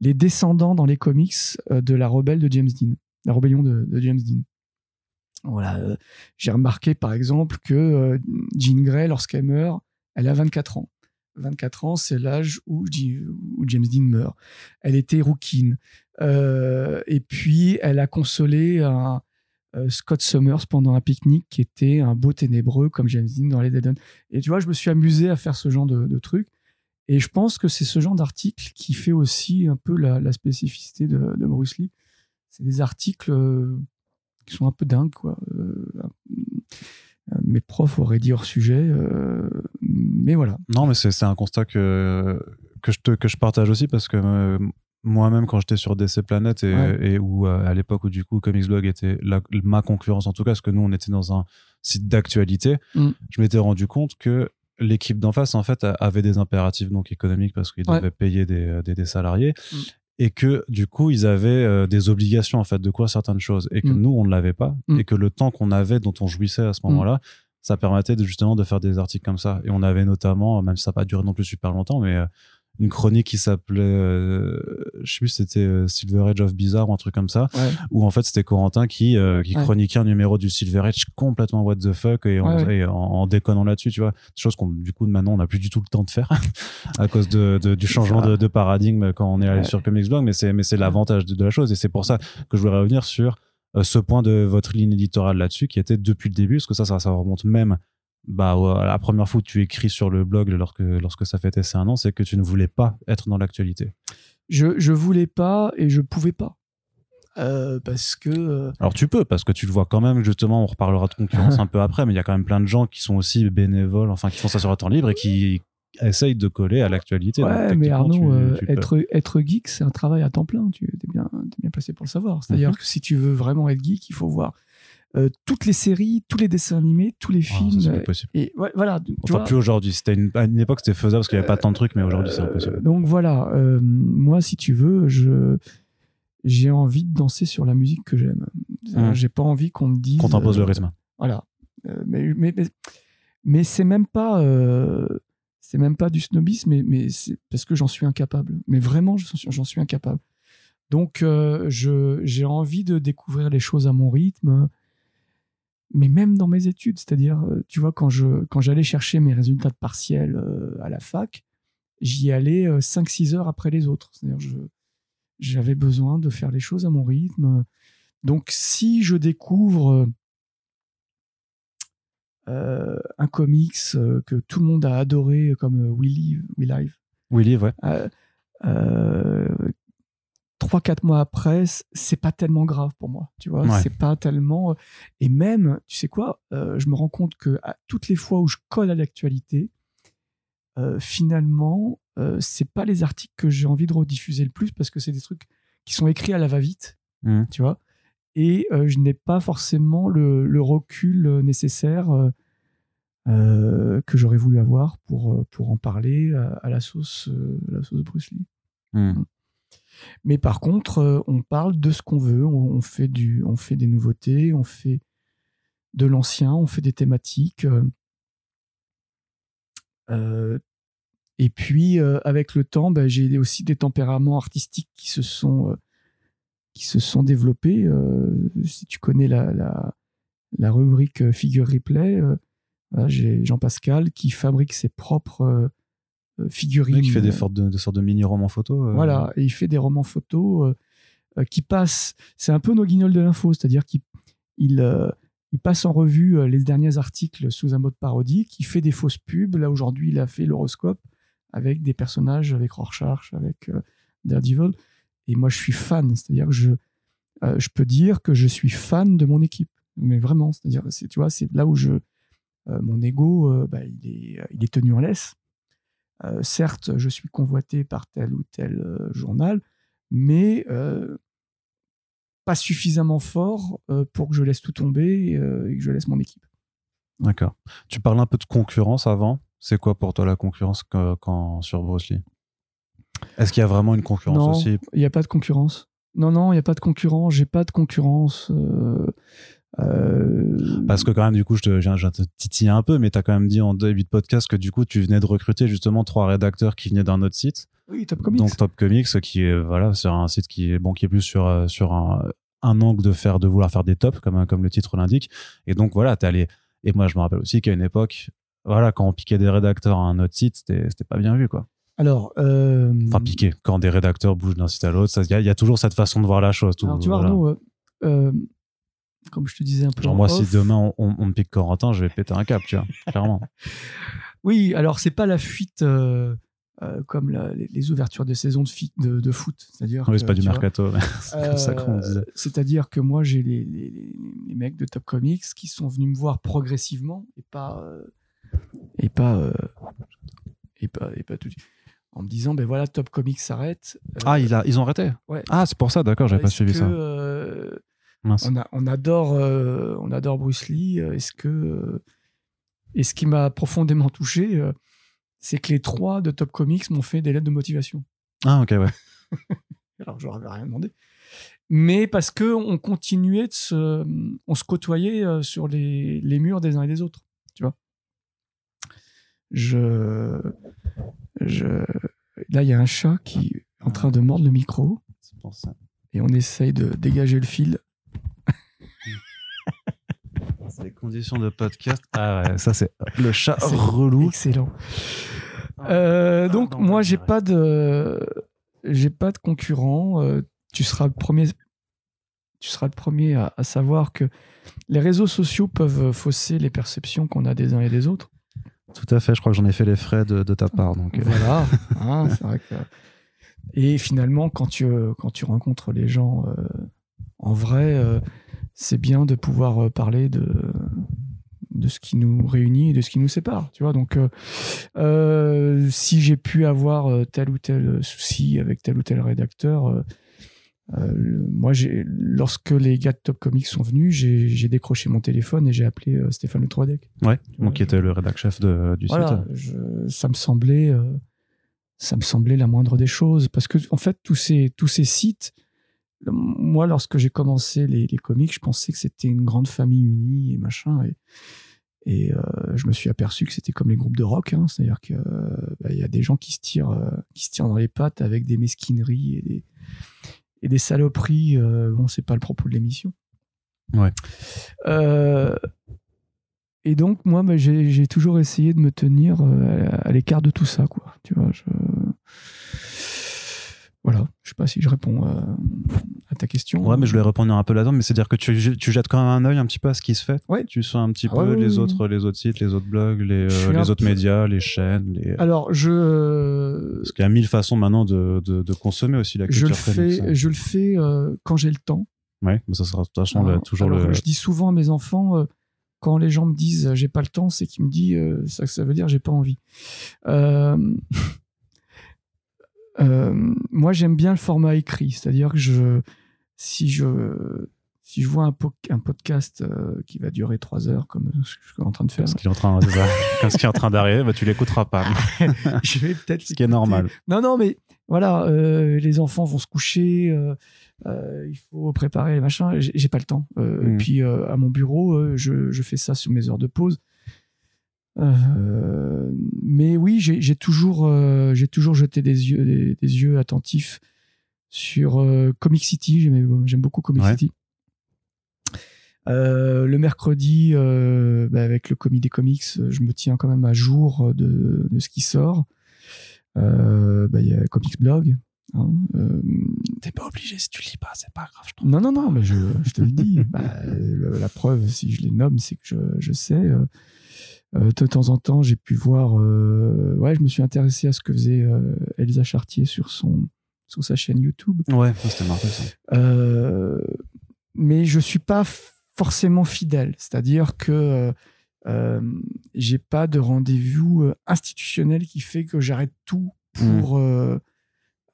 descendants dans les comics euh, de la rebelle de James Dean, la rébellion de, James Dean. Voilà, euh, j'ai remarqué par exemple que euh, Jean Grey, lorsqu'elle meurt, elle a 24 ans. 24 ans, c'est l'âge où, James Dean meurt. Elle était rouquine. Et puis, elle a consolé un, Scott Summers pendant un pique-nique qui était un beau ténébreux comme James Dean dans les Dead Et tu vois, je me suis amusé à faire ce genre de, de. Et je pense que c'est ce genre d'article qui fait aussi un peu la, la spécificité de, de Bruce Lee. C'est des articles euh, qui sont un peu dingues, quoi. Euh, euh, mes profs auraient dit hors sujet, euh, mais voilà. Non, mais c'est un constat que, que, je te, que je partage aussi parce que moi-même, quand j'étais sur DC Planet et, Ouais. et où, à l'époque où du coup Comics Blog était la- ma concurrence, en tout cas, parce que nous, on était dans un site d'actualité, Mm. je m'étais rendu compte que l'équipe d'en face, en fait, avait des impératifs donc économiques parce qu'ils Ouais. devaient payer des, euh, des, des salariés. Mm. Et que du coup, ils avaient euh, des obligations en fait de quoi certaines choses et que Mm. nous, on ne l'avait pas Mm. et que le temps qu'on avait, dont on jouissait à ce moment-là, ça permettait de, justement de faire des articles comme ça. Et on avait notamment, même si ça n'a pas duré non plus super longtemps, mais euh, une chronique qui s'appelait, euh, je sais plus, si c'était euh, Silver Age of Bizarre ou un truc comme ça, Ouais. où en fait c'était Corentin qui, euh, qui Ouais. chroniquait un numéro du Silver Age complètement what the fuck et, en, Ouais, ouais. et en, en déconnant là-dessus, tu vois. Des choses qu'on, du coup, maintenant on n'a plus du tout le temps de faire à cause de, de- du changement de, de paradigme quand on est allé sur Comics Blog, mais c'est, mais c'est l'avantage de, de la chose et c'est pour ça que je voulais revenir sur euh, ce point de votre ligne éditoriale là-dessus qui était depuis le début, parce que ça, ça, ça remonte même bah, la première fois où tu écris sur le blog lorsque, lorsque ça fêtait ses un an, c'est que tu ne voulais pas être dans l'actualité. Je, je voulais pas et je pouvais pas. Euh, parce que. euh, Alors tu peux, parce que tu le vois quand même, justement, on reparlera de concurrence un peu après, mais il y a quand même plein de gens qui sont aussi bénévoles, enfin qui font ça sur leur temps libre et qui essayent de coller à l'actualité. Donc, Ouais, mais Arnaud, tu- euh, tu être, être geek, c'est un travail à temps plein. Tu es bien, t'es bien placé pour le savoir. C'est-à-dire Mhm. que si tu veux vraiment être geek, il faut voir euh, toutes les séries, tous les dessins animés, tous les Ah, ça, films. c'est possible. et ouais, voilà. tu Enfin, vois, plus aujourd'hui. C'était une, à une époque, c'était faisable parce qu'il n'y avait pas tant de trucs, mais aujourd'hui, c'est euh, impossible. donc voilà, euh, moi, si tu veux, je j'ai envie de danser sur la musique que j'aime. Mhm. J'ai pas envie qu'on me dise. Qu'on t'impose le rythme. Voilà. Mais mais, mais, mais c'est même pas c'est même pas du snobisme, mais, mais c'est parce que j'en suis incapable. Mais vraiment, j'en suis, j'en suis incapable. Donc, euh, je j'ai envie de découvrir les choses à mon rythme. Mais même dans mes études, c'est-à-dire, euh, tu vois, quand je quand j'allais chercher mes résultats de partiel euh, à la fac, j'y allais 5-6 heures après les autres. C'est-à-dire, je j'avais besoin de faire les choses à mon rythme. Donc, si je découvre euh, un comics euh, que tout le monde a adoré, comme euh, We Live, We Live, ouais. euh, euh, trois quatre mois après, c'est pas tellement grave pour moi, tu vois. Ouais. C'est pas tellement. euh, Et même, tu sais quoi, euh, je me rends compte que à toutes les fois où je colle à l'actualité, euh, finalement, euh, c'est pas les articles que j'ai envie de rediffuser le plus parce que c'est des trucs qui sont écrits à la va-vite, Mhm. tu vois. Et euh, je n'ai pas forcément le, le recul nécessaire que j'aurais voulu avoir pour, pour en parler à, à la sauce, à la sauce Bruce Lee. Mhm. Mais par contre, euh, on parle de ce qu'on veut, on, fait du, on fait des nouveautés, on fait de l'ancien, on fait des thématiques. euh, euh, et puis, avec le temps, bah, j'ai aussi des tempéraments artistiques qui se sont, qui se sont développés. si tu connais la, la, la rubrique Figure Replay, voilà, j'ai Jean-Pascal qui fabrique ses propres figurines. Le mec qui fait des euh, sortes de, des sortes de mini-romans photos. euh, voilà, et il fait des romans photos euh, euh, qui passent. C'est un peu nos guignols de l'info, c'est-à-dire qu'il il, euh, il passe en revue euh, les derniers articles sous un mode parodique, il fait des fausses pubs. Là, aujourd'hui, il a fait l'horoscope avec des personnages, avec Rorschach, avec euh, Daredevil. Et moi, je suis fan, c'est-à-dire que je, euh, je peux dire que je suis fan de mon équipe. Mais vraiment, c'est-à-dire, c'est, tu vois, c'est là où je, euh, mon ego, euh, bah, il, est, il est tenu en laisse. Euh, certes, je suis convoité par tel ou tel euh, journal, mais euh, pas suffisamment fort pour que je laisse tout tomber et que je laisse mon équipe. D'accord. Tu parles un peu de concurrence avant. C'est quoi pour toi la concurrence quand, quand- sur Bruce Lee? Est-ce qu'il y a vraiment une concurrence Non, aussi? il n'y a pas de concurrence. Non, non, il n'y a pas de concurrence. J'ai pas de concurrence. Euh, euh, Parce que quand même, du coup, je te, je te titiller un peu, mais tu as quand même dit en début de podcast que du coup, tu venais de recruter justement trois rédacteurs qui venaient d'un autre site, oui, Top Comics. donc Top Comics, qui est voilà, sur un site qui est bon, qui est plus sur euh, sur un, un angle de faire, de vouloir faire des tops, comme comme le titre l'indique. Et donc voilà, t'es allé. Et moi, je me rappelle aussi qu'à une époque, voilà, quand on piquait des rédacteurs à un autre site, c'était c'était pas bien vu, quoi. Alors, euh, Enfin, piquer. Quand des rédacteurs bougent d'un site à l'autre, il y, a- il y a toujours cette façon de voir la chose. tout- alors, tu vois, voilà. Arnaud, euh, euh, comme je te disais un peu. Genre en moi, off, si demain on, me pique Corentin, je vais péter un câble, tu vois, clairement. Oui, alors c'est pas la fuite euh, euh, comme la- les, les ouvertures de saison de, de, de foot. C'est-à-dire. Oui, c'est pas du vois, mercato, c'est comme ça qu'on Euh, disait. C'est-à-dire que moi, j'ai les, les- les- mecs de Top Comics qui sont venus me voir progressivement et pas et pas et pas et pas tout de suite. en me disant ben voilà Top Comics s'arrête. Euh, Ah, a, ils ont arrêté? ouais. Ah, c'est pour ça, d'accord, j'avais pas suivi que, ça. euh, Mince. on, a- on adore euh, on adore Bruce Lee. Est-ce que et ce qui m'a profondément touché, euh, c'est que les trois de Top Comics m'ont fait des lettres de motivation. Ah, ok, ouais. Alors, je leur avais rien demandé. Mais parce que on continuait de se, on se côtoyait euh, sur les, les murs des uns et des autres. tu vois. Je, je, là, il y a un chat qui est en train de mordre le micro. C'est pour ça. Et on essaye de dégager le fil. C'est les conditions de podcast. Ah ouais, ça c'est le chat relou. Excellent. Euh, Ah, donc non, moi j'ai pas de j'ai pas de concurrent. Euh, tu seras le premier tu seras le premier à, à savoir que les réseaux sociaux peuvent fausser les perceptions qu'on a des uns et des autres. Tout à fait, je crois que j'en ai fait les frais de, de ta part. Donc, euh, Voilà. hein, vrai que- Et finalement, quand tu, quand tu rencontres les gens euh, en vrai, euh, c'est bien de pouvoir euh, parler de, de ce qui nous réunit et de ce qui nous sépare. Tu vois, donc, euh, euh, si j'ai pu avoir tel ou tel souci avec tel ou tel rédacteur, euh, euh, moi, lorsque les gars de Top Comics sont venus, j'ai, décroché mon téléphone et j'ai appelé Stéphane Le Troidec. ouais, donc qui était le rédac chef de, du Voilà, site. je- ça me semblait, ça me semblait la moindre des choses parce que en fait tous ces tous ces sites, moi lorsque j'ai commencé les, les comics, je pensais que c'était une grande famille unie et machin et et euh, je me suis aperçu que c'était comme les groupes de rock, hein, c'est-à-dire euh, bah, y a des gens qui se tirent euh, qui se tirent dans les pattes avec des mesquineries et des et des saloperies. euh, bon, c'est pas le propos de l'émission. Ouais. Et donc, moi, bah, j'ai toujours essayé de me tenir à l'écart de tout ça, quoi. Tu vois, je... Voilà, je sais pas si je réponds euh, à ta question. Ouais, mais je voulais répondre un peu là-dedans, mais c'est-à-dire que tu, tu jettes quand même un œil un petit peu à ce qui se fait. Ouais. Tu sens un petit Ah peu ouais, les autres, les autres sites, les autres blogs, les, Je euh, les autres peu- médias, les chaînes. Les... Alors, je, Parce qu'il y a mille façons maintenant de, de, de consommer aussi la je culture le comics, hein. fais, je le fais euh, quand j'ai le temps. Ouais, mais ça sera de toute façon le- Alors, toujours alors, le. Je dis souvent à mes enfants, euh, quand les gens me disent j'ai pas le temps, c'est qu'ils me disent ça, ça veut dire j'ai pas envie. Euh, moi, j'aime bien le format écrit, c'est-à-dire que je, si je, si je vois un, po- un podcast euh, qui va durer trois heures, comme ce que je suis en train de faire, Comme ce qui est en train, est en train d'arriver, bah, tu l'écouteras pas. je vais peut-être Ce qui est normal. non, non, mais voilà, euh, les enfants vont se coucher, euh, il faut préparer les machins. J'ai pas le temps. Euh, Mm. Et puis à mon bureau, je, je fais ça sur mes heures de pause. Euh, mais oui, j'ai toujours, euh, j'ai toujours jeté des yeux, des, des yeux attentifs sur euh, Comic City. J'aime beaucoup Comic Ouais. City. Le mercredi, bah, avec le comité comics, euh, je me tiens quand même à jour de, de ce qui sort. Bah, Il y a Comics Blog. hein, T'es pas obligé si tu lis pas, c'est pas grave, je non, non, non, mais je, je te le dis. Bah, la preuve, si je les nomme, c'est que je, je sais. Euh, de temps en temps, j'ai pu voir. euh, ouais, je me suis intéressé à ce que faisait euh, Elsa Chartier sur, son, sur sa chaîne YouTube. Ouais, c'était marrant ça. Mais je suis pas forcément fidèle. C'est-à-dire que euh, j'ai pas de rendez-vous institutionnel qui fait que j'arrête tout pour, euh,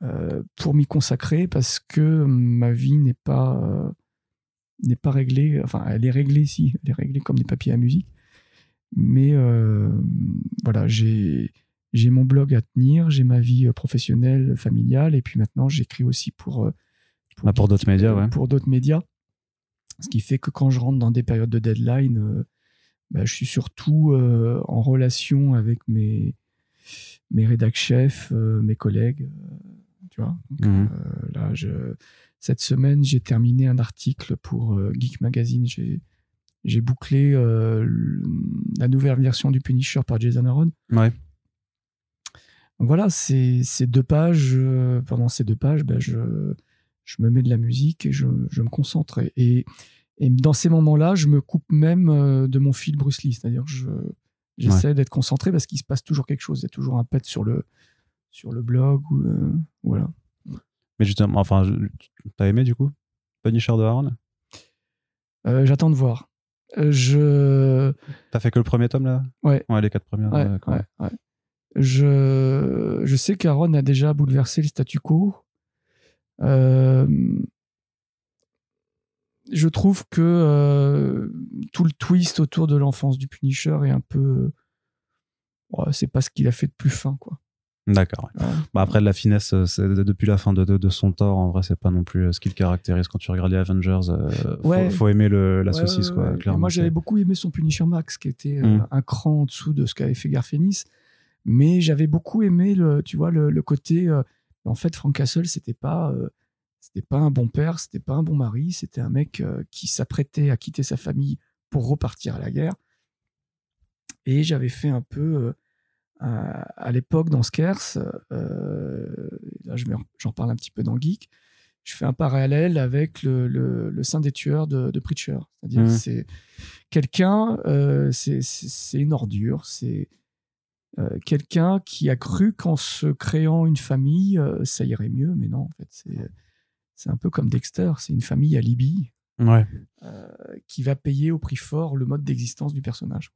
euh, pour m'y consacrer parce que ma vie n'est pas, n'est pas réglée. Enfin, elle est réglée, si. Elle est réglée comme des papiers à musique. Mais euh, voilà, j'ai. J'ai mon blog à tenir, j'ai ma vie euh, professionnelle, familiale, et puis maintenant j'écris aussi pour, euh, Ah, pour d'autres médias, ouais. pour d'autres médias. Ce qui fait que quand je rentre dans des périodes de deadline, euh, bah, je suis surtout euh, en relation avec mes, mes rédac chefs, euh, mes collègues. tu vois Donc, Mhm. là, je, cette semaine, j'ai terminé un article pour Geek Magazine. J'ai, j'ai bouclé euh, la nouvelle version du Punisher par Jason Aaron. Ouais. Donc voilà, ces, ces deux pages, euh, pendant ces deux pages, ben, je, je me mets de la musique et je, je me concentre. Et, dans ces moments-là, je me coupe même euh, de mon fil Bruce Lee. C'est-à-dire j'essaie d'être concentré parce qu'il se passe toujours quelque chose. Il y a toujours un pet sur le, sur le blog. Ou, euh, voilà. Mais justement, enfin, t'as aimé du coup Punisher de Aaron? Euh, j'attends de voir. Euh, je. T'as fait que le premier tome là? Ouais. Ouais, les quatre premières. Ouais, ouais. Je, je sais qu'Aaron a déjà bouleversé le statu quo. Euh, je trouve que euh, tout le twist autour de l'enfance du Punisher est un peu. c'est pas ce qu'il a fait de plus fin, quoi. D'accord. ouais. Bah après, de la finesse, euh, depuis la fin de, de, de son tort, en vrai, c'est pas non plus euh, ce qui le caractérise. Quand tu regardes les Avengers, euh, faut, Ouais. faut aimer le, la Ouais, saucisse, quoi, clairement. Moi, j'avais beaucoup aimé son Punisher Max, qui était euh, Mm. un cran en dessous de ce qu'avait fait Garfénis. Mais j'avais beaucoup aimé le, tu vois, le, le côté. euh, en fait, Frank Castle, c'était pas, c'était pas un bon père, c'était pas un bon mari, c'était un mec qui s'apprêtait à quitter sa famille pour repartir à la guerre. Et j'avais fait un peu, à, à l'époque dans Skers, euh, là j'en parle un petit peu dans Geek, je fais un parallèle avec le, le, le Saint des tueurs de, de Preacher. C'est-à-dire, Mhm. c'est quelqu'un, euh, c'est- une ordure, c'est euh, quelqu'un qui a cru qu'en se créant une famille, euh, ça irait mieux, mais non, en fait, c'est c'est un peu comme Dexter, c'est une famille à Libye Ouais. euh, qui va payer au prix fort le mode d'existence du personnage.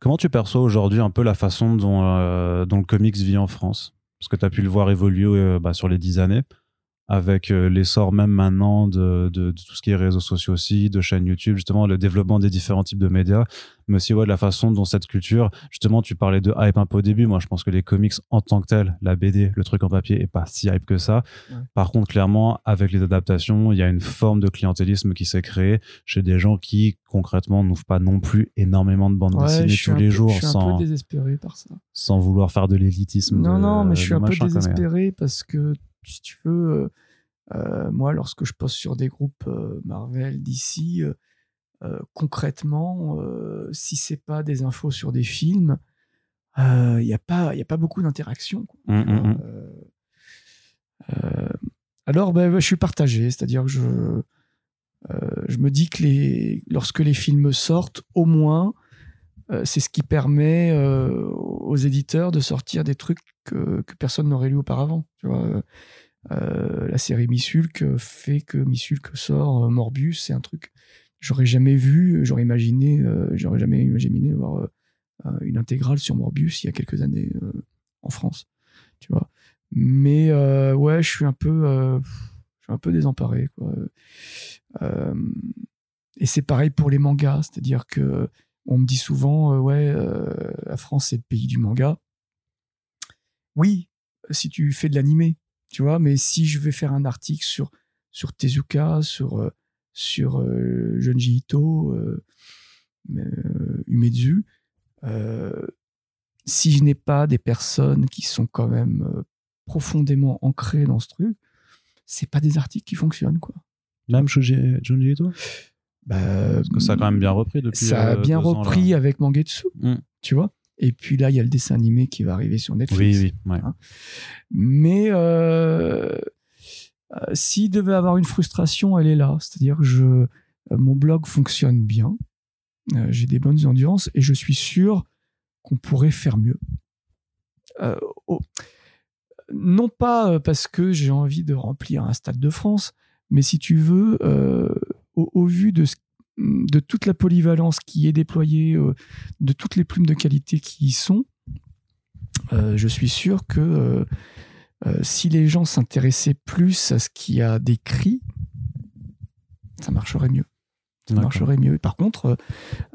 Comment tu perçois aujourd'hui un peu la façon dont, euh, le comics vit en France? Parce que tu as pu le voir évoluer euh, bah, sur les dix années, avec euh, l'essor même maintenant de, de- de tout ce qui est réseaux sociaux aussi, de chaînes YouTube, justement, le développement des différents types de médias, mais aussi ouais, de la façon dont cette culture, justement, tu parlais de hype un peu au début. Moi, je pense que les comics en tant que tel, la BD, le truc en papier, est pas si hype que ça. Ouais. Par contre, clairement, avec les adaptations, il y a une forme de clientélisme qui s'est créée chez des gens qui, concrètement, n'ouvrent pas non plus énormément de bandes Ouais, dessinées tous un les peu- jours Je suis un sans, peu désespéré par ça. sans vouloir faire de l'élitisme. Non, de- non, mais je suis un peu mais- désespéré parce que, si tu veux, euh, euh, moi, lorsque je poste sur des groupes euh, Marvel, d'ici, concrètement, si c'est pas des infos sur des films, il n'y a, pas- y a pas beaucoup d'interaction. hum. euh, euh, alors, ben, je suis partagé, c'est-à-dire que je, je me dis que les, lorsque les films sortent, au moins, c'est ce qui permet euh, aux éditeurs de sortir des trucs que, que personne n'aurait lu auparavant. Tu vois, Euh, la série Missulk fait que Missulk sort euh, Morbius, c'est un truc j'aurais jamais vu, j'aurais imaginé, euh, j'aurais jamais imaginé voir euh, euh, une intégrale sur Morbius il y a quelques années euh, en France. Tu vois. Mais euh, ouais, je suis un peu, euh, je suis un peu désemparé. Quoi. Euh, et c'est pareil pour les mangas, c'est-à-dire que on me dit souvent, euh, ouais, euh, la France c'est le pays du manga. Oui, si tu fais de l'animé, tu vois, mais si je vais faire un article sur sur Tezuka, sur euh, sur euh, Junji Ito, Umezu, si je n'ai pas des personnes qui sont quand même profondément ancrées dans ce truc, c'est pas des articles qui fonctionnent quoi. Même Junji Ito? Bah, Parce que ça a quand même bien repris depuis. ça a euh, bien ans, repris avec Mangetsu, Mm. tu vois. Et puis là, il y a le dessin animé qui va arriver sur Netflix. Oui, oui. ouais. Mais euh, euh, s'il devait avoir une frustration, elle est là. C'est-à-dire que je, euh, mon blog fonctionne bien, j'ai des bonnes audiences et je suis sûr qu'on pourrait faire mieux. Euh, au- non pas parce que j'ai envie de remplir un stade de France, mais si tu veux, euh, au, au vu de, ce- de toute la polyvalence qui est déployée, euh, de toutes les plumes de qualité qui y sont, euh, je suis sûr que euh, si les gens s'intéressaient plus à ce qu'il y a décrit, ça marcherait mieux. Ça marcherait mieux. Et par contre,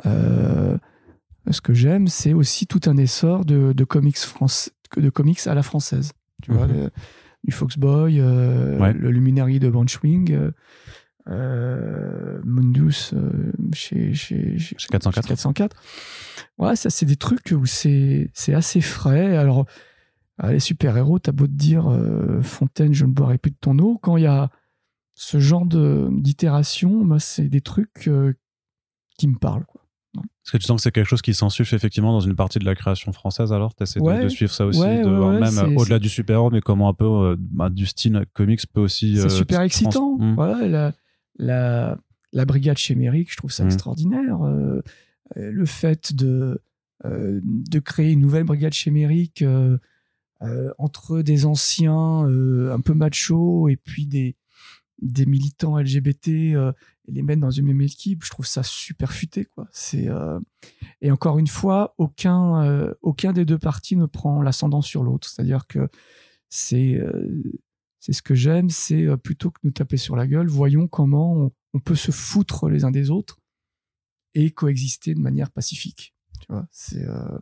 ce que j'aime, c'est aussi tout un essor de, de comics France, de comics à la française. Tu vois, Mhm. le- du Foxboy, euh, Ouais. le Luminary de Bunchwing, euh, euh, Mundus euh, chez, chez, chez, Chez 404. 404. Ouais, ça, c'est des trucs où c'est c'est assez frais. Alors, ah, les super-héros, t'as beau te dire euh, Fontaine, je ne boirai plus de ton eau. Quand il y a ce genre de- d'itération, moi, c'est des trucs euh, qui me parlent. Quoi. Est-ce que tu sens que c'est quelque chose qui s'ensuffle effectivement dans une partie de la création française alors? Tu essaies Ouais. de, de suivre ça aussi, Ouais, de même c'est- au-delà du super-héros, mais comment un peu euh, bah, du style comics peut aussi. C'est super trans- excitant. Ouais, la, la, la brigade chimérique, je trouve ça Mm. extraordinaire. Euh, euh, le fait de, euh, de créer une nouvelle brigade chimérique euh, entre des anciens un peu machos et puis des, des militants LGBT et les mettre dans une même équipe, je trouve ça super futé. Quoi. C'est, Et encore une fois, aucun, aucun des deux partis ne prend l'ascendant sur l'autre. C'est-à-dire que c'est c'est ce que j'aime, c'est euh, plutôt que nous taper sur la gueule, voyons comment on, on peut se foutre les uns des autres et coexister de manière pacifique. Tu vois, c'est euh,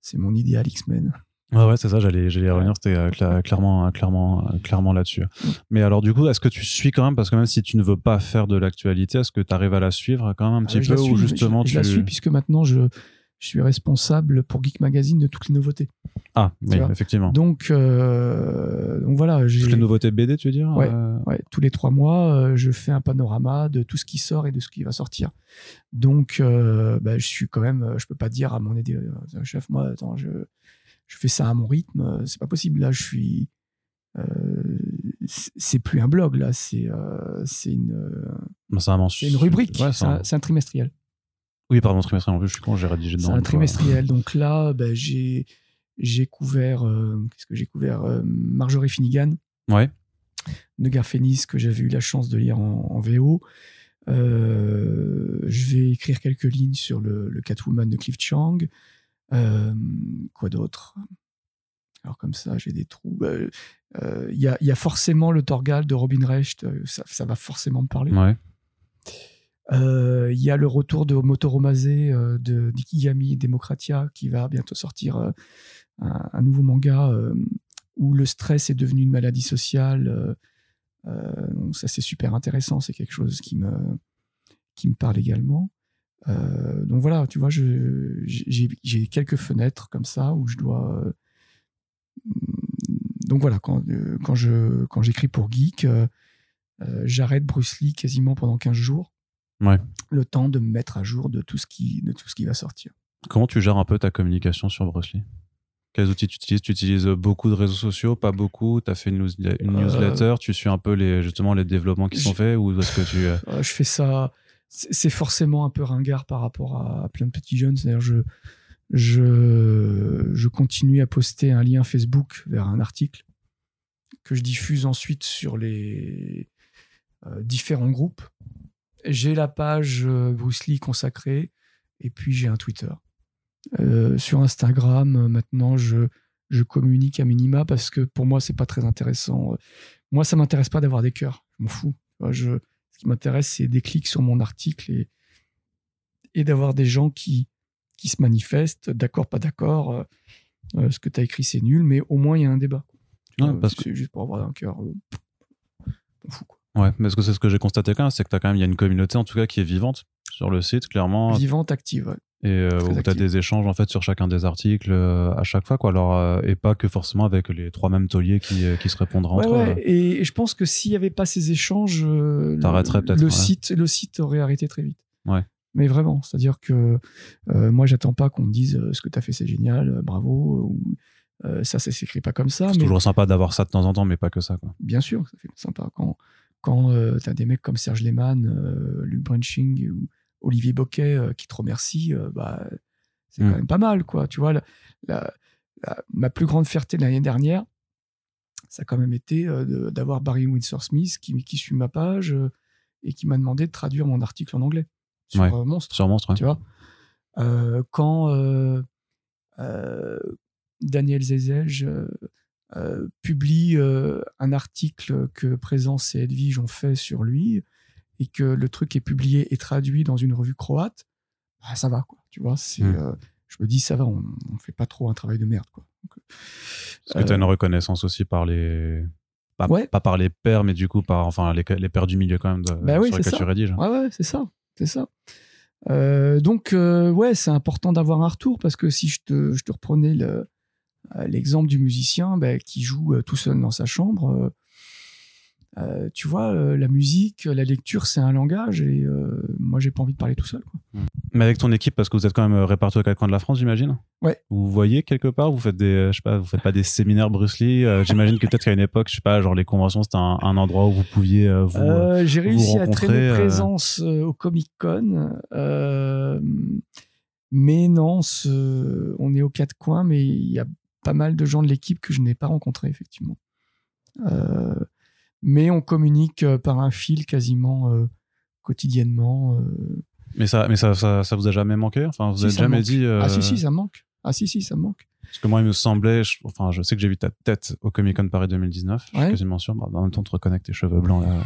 c'est mon idéal X-Men. Ouais, ouais, c'est ça, j'allais, j'allais revenir, c'était euh, cla- clairement, clairement, clairement là-dessus. Mais alors, du coup, est-ce que tu suis quand même, parce que même si tu ne veux pas faire de l'actualité, est-ce que tu arrives à la suivre quand même un petit Ah, je peu, ou justement je, tu. je la suis puisque maintenant je, je suis responsable pour Geek Magazine de toutes les nouveautés. Ah, oui, effectivement. Donc, euh, donc voilà, Toutes les nouveautés BD, tu veux dire Ouais. euh, ouais, tous les trois mois, euh, je fais un panorama de tout ce qui sort et de ce qui va sortir. Donc, euh, bah, je suis quand même, je peux pas dire à mon aidé, euh, chef, moi, attends, je, je fais ça à mon rythme, c'est pas possible. Là, je suis, c'est plus un blog là, c'est c'est une, bah, c'est un une rubrique, Ouais, c'est un, c'est un trimestriel. Oui, pardon, trimestriel en plus, je suis con, j'ai rédigé dedans. C'est un trimestriel. Donc là, bah, j'ai j'ai couvert, euh, qu'est-ce que j'ai couvert Euh, Marjorie Finnegan. Ouais. de Garfénis que j'avais eu la chance de lire en, en VO. Euh, je vais écrire quelques lignes sur le, le Catwoman de Cliff Chang. Quoi d'autre? Alors comme ça, j'ai des trous. Euh, Il y, a, il y a forcément le Torgal de Robin Recht, ça, ça va forcément me parler. Ouais. Euh, Il y a le retour de Motoromase euh, de d'Ikigami Democratia qui va bientôt sortir euh, un, nouveau manga où le stress est devenu une maladie sociale. ça c'est super intéressant, c'est quelque chose qui me qui me parle également. Donc voilà, tu vois, j'ai quelques fenêtres comme ça où je dois. donc voilà, quand, euh, quand j'écris pour Geek, j'arrête Bruce Lee quasiment pendant 15 jours. Ouais. Le temps de me mettre à jour de tout ce qui de tout ce qui va sortir. Comment tu gères un peu ta communication sur Bruce Lee? Quels outils tu utilises? Tu utilises beaucoup de réseaux sociaux, pas beaucoup? Tu as fait une, news- une Euh, newsletter? Tu suis un peu les, justement les développements qui sont faits Ou est-ce que tu. euh, je fais ça. C'est forcément un peu ringard par rapport à, à plein de petits jeunes. C'est-à-dire, je, je, je continue à poster un lien Facebook vers un article que je diffuse ensuite sur les euh, différents groupes. J'ai la page euh, Bruce Lee consacrée et puis j'ai un Twitter. Euh, sur Instagram, euh, maintenant, je, je communique à minima parce que pour moi, c'est pas très intéressant. Moi, ça m'intéresse pas d'avoir des cœurs. Je m'en fous. Je, ce qui m'intéresse, c'est des clics sur mon article et, et d'avoir des gens qui, qui se manifestent, d'accord, pas d'accord. euh, ce que tu as écrit, c'est nul, mais au moins, il y a un débat. Parce si c'est juste pour avoir un cœur. euh, m'en fous, quoi. Ouais, est-ce que c'est ce que j'ai constaté quand même C'est que t'as quand même, il y a une communauté en tout cas qui est vivante sur le site, clairement. Vivante, active. ouais. et euh, où tu as des échanges en fait sur chacun des articles euh, à chaque fois quoi alors euh, et pas que forcément avec les trois mêmes tauliers qui, qui se répondront Ouais, entre eux. ouais, et, et je pense que s'il n'y avait pas ces échanges, le- ouais. site, le site aurait arrêté très vite. Ouais. Mais vraiment, c'est-à-dire que moi, j'attends pas qu'on me dise ce que tu as fait, c'est génial, bravo, ou ça, ça s'écrit pas comme ça. c'est Mais toujours sympa d'avoir ça de temps en temps mais pas que ça quoi bien sûr, ça fait sympa quand, quand tu as des mecs comme Serge Lehmann, euh, Luc Brunching ou Olivier Boquet euh, qui te remercient, euh, bah, c'est quand même pas mal, quoi. Tu vois, la- la- la- ma plus grande fierté de l'année dernière, ça a quand même été euh, d'avoir Barry Windsor Smith qui, qui suit ma page euh, et qui m'a demandé de traduire mon article en anglais sur Ouais. euh, Monstre sur Monstre ouais. tu vois. Euh, quand euh, euh, Daniel Zezej euh, publie euh, un article que Présence et Edwige ont fait sur lui et que le truc est publié et traduit dans une revue croate, bah, ça va, quoi. Tu vois, c'est, Mm. euh, je me dis, ça va, on, on fait pas trop un travail de merde, quoi. Donc, parce que tu as une reconnaissance aussi par les pas, Ouais. pas par les pairs mais du coup par enfin les, les pairs du milieu quand même de, Bah oui, sur lesquels tu rédiges Ouais, ouais, c'est ça. C'est ça. Donc, ouais, c'est important d'avoir un retour parce que si je te, je te reprenais le- l'exemple du musicien bah, qui joue euh, tout seul dans sa chambre, euh, euh, tu vois, euh, la musique, la lecture, c'est un langage et euh, moi, j'ai pas envie de parler tout seul. Quoi. mais avec ton équipe parce que vous êtes quand même répartis aux quatre coins de la France j'imagine? Ouais. vous voyez quelque part? Vous faites des euh, je sais pas vous faites pas des séminaires Bruce Lee? Euh, j'imagine que peut-être qu'à une époque je sais pas genre les conventions c'était un, un endroit où vous pouviez euh, vous euh, Euh, j'ai réussi à traîner euh, présence euh, au Comic Con, euh, mais non, ce- on est aux quatre coins, mais il y a pas mal de gens de l'équipe que je n'ai pas rencontrés, effectivement. Euh, mais on communique euh, par un fil quasiment euh, quotidiennement. euh. mais ça mais ça, ça ça vous a jamais manqué? Enfin vous Si, avez jamais manque. dit Ah si, si, ça manque. Ah si, si, ça manque. Parce que moi, il me semblait, je- enfin, je sais que j'ai vu ta tête au Comic Con Paris 2019, je Ouais. suis quasiment sûr. Bah, en même temps, tu reconnais avec tes cheveux blancs là.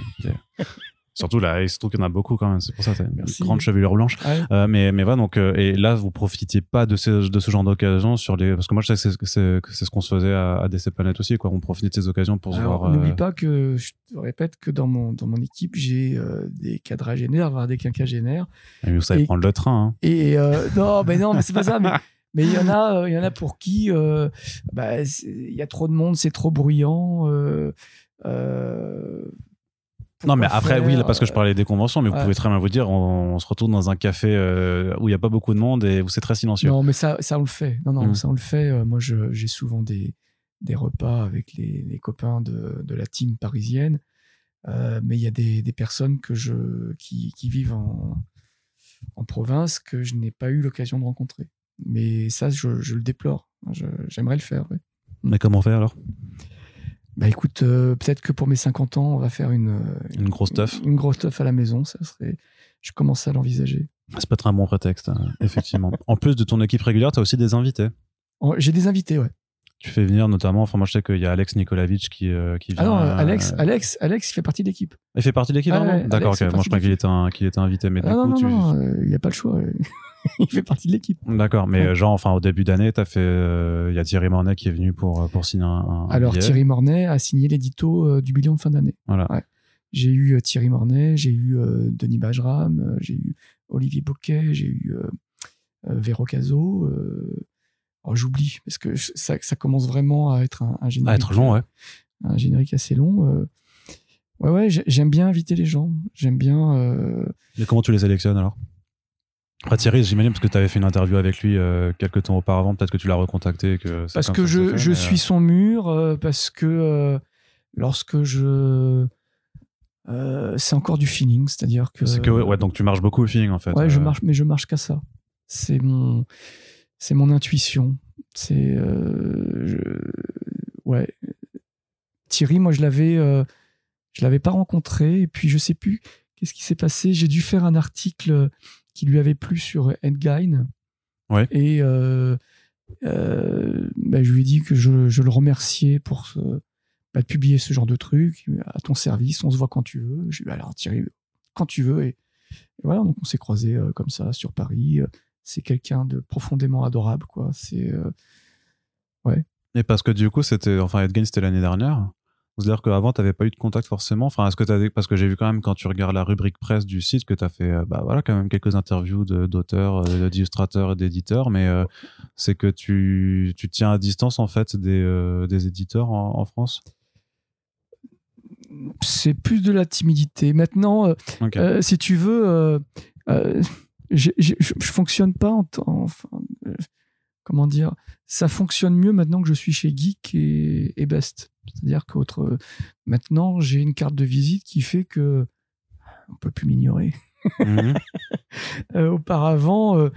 Surtout là, il se trouve qu'il y en a beaucoup quand même. C'est pour ça, t'as une Merci. grande chevelure blanche. Euh, mais mais voilà donc euh, et là vous profitiez pas de ce de ce genre d'occasion sur les parce que moi je sais que c'est que c'est que c'est ce qu'on se faisait à, à DC Planet aussi quoi on profitait de ces occasions pour se voir euh, n'oublie pas que je te répète que dans mon dans mon équipe j'ai des quadragénaires, voire des quinquagénaires. et vous savez et- prendre le train hein. Et non, mais non, mais c'est pas ça. Mais mais il y en a, il y en a pour qui bah, il y a trop de monde, c'est trop bruyant. euh, non mais après oui là, parce que je parlais des conventions mais vous pouvez très bien vous dire on, on se retrouve dans un café euh, où il y a pas beaucoup de monde et où c'est très silencieux Non, mais ça, ça on le fait. Non, non, Mm. ça on le fait. Euh, moi, j'ai souvent des, des repas avec les, les copains de, de la team parisienne. Euh, mais il y a des, des personnes que je, qui, qui vivent en, en province que je n'ai pas eu l'occasion de rencontrer. Mais ça, je, je le déplore. J'aimerais le faire. ouais. mais comment faire alors? Bah écoute, euh, peut-être que pour mes 50 ans, on va faire une, une grosse stuff une, grosse stuff à la maison. Ça serait, je commence à l'envisager. c'est peut-être un bon prétexte hein, effectivement en plus de ton équipe régulière tu as aussi des invités J'ai des invités, ouais. Tu fais venir notamment enfin moi je sais qu'il y a Alex Nikolaevich qui euh, qui vient Ah non, euh, Alex, Alex, Alex, il fait partie de l'équipe. il fait partie de l'équipe Ah d'accord Alex fait ok. moi je crois qu'il était était invité mais du Ah non, coup non, tu non, euh, il n'y a pas le choix. il fait partie de l'équipe. D'accord, mais Ouais. euh, genre, enfin, au début d'année, t'as fait, euh, il y a Thierry Mornay qui est venu pour euh, pour signer un, un Alors, billet. Thierry Mornay a signé l'édito euh, du bilan de fin d'année. Voilà. Ouais. J'ai eu euh, Thierry Mornay, j'ai eu euh, Denis Bajram, euh, j'ai eu Olivier Boquet, j'ai eu euh, euh, Véro Caso. Euh, oh, J'oublie, parce que ça, ça commence vraiment à être un, un générique. À être long, ouais. Un générique assez long. euh. Ouais, ouais, j'ai- j'aime bien inviter les gens. J'aime bien. euh, Mais comment tu les sélectionnes alors? Après Thierry, j'imagine parce que tu avais fait une interview avec lui euh, quelques temps auparavant, peut-être que tu l'as recontacté. Que parce que je, fait, je mais, suis son mur, euh, parce que euh, lorsque je. euh, c'est encore du feeling, c'est-à-dire que. euh, C'est que ouais, donc tu marches beaucoup au feeling en fait. Ouais, je Euh, marche, mais je marche qu'à ça. C'est mon, c'est mon intuition. C'est, euh, je- ouais. Thierry, moi, je l'avais, euh, je l'avais pas rencontré, et puis je sais plus qu'est-ce qui s'est passé. J'ai dû faire un article qui lui avait plu sur Endgame. Ouais. Et euh, euh, ben, je lui ai dit que je, je le remerciais pour ce, bah, de publier ce genre de truc à ton service. On se voit quand tu veux. Je lui ai dit, alors Thierry, quand tu veux. Et, et voilà, donc on s'est croisés euh, comme ça sur Paris. C'est quelqu'un de profondément adorable, quoi. C'est euh, Et parce que du coup, c'était, enfin, Ed Gein, c'était l'année dernière. C'est-à-dire qu'avant, tu n'avais pas eu de contact forcément. Enfin, est-ce que t'as des... parce que j'ai vu quand même quand tu regardes la rubrique presse du site que tu as fait, euh, bah voilà, quand même quelques interviews d'auteurs, euh, d'illustrateurs et d'éditeurs, mais euh, c'est que tu, tu tiens à distance en fait des, euh, des éditeurs en, en France? c'est plus de la timidité. Maintenant, euh, si tu veux, euh, euh, j'ai- je je fonctionne pas en, enfin, euh, comment dire, ça fonctionne mieux maintenant que je suis chez Geek et, et Best. C'est-à-dire qu'autre, maintenant j'ai une carte de visite qui fait que on peut plus m'ignorer. Mhm. Euh, auparavant, euh,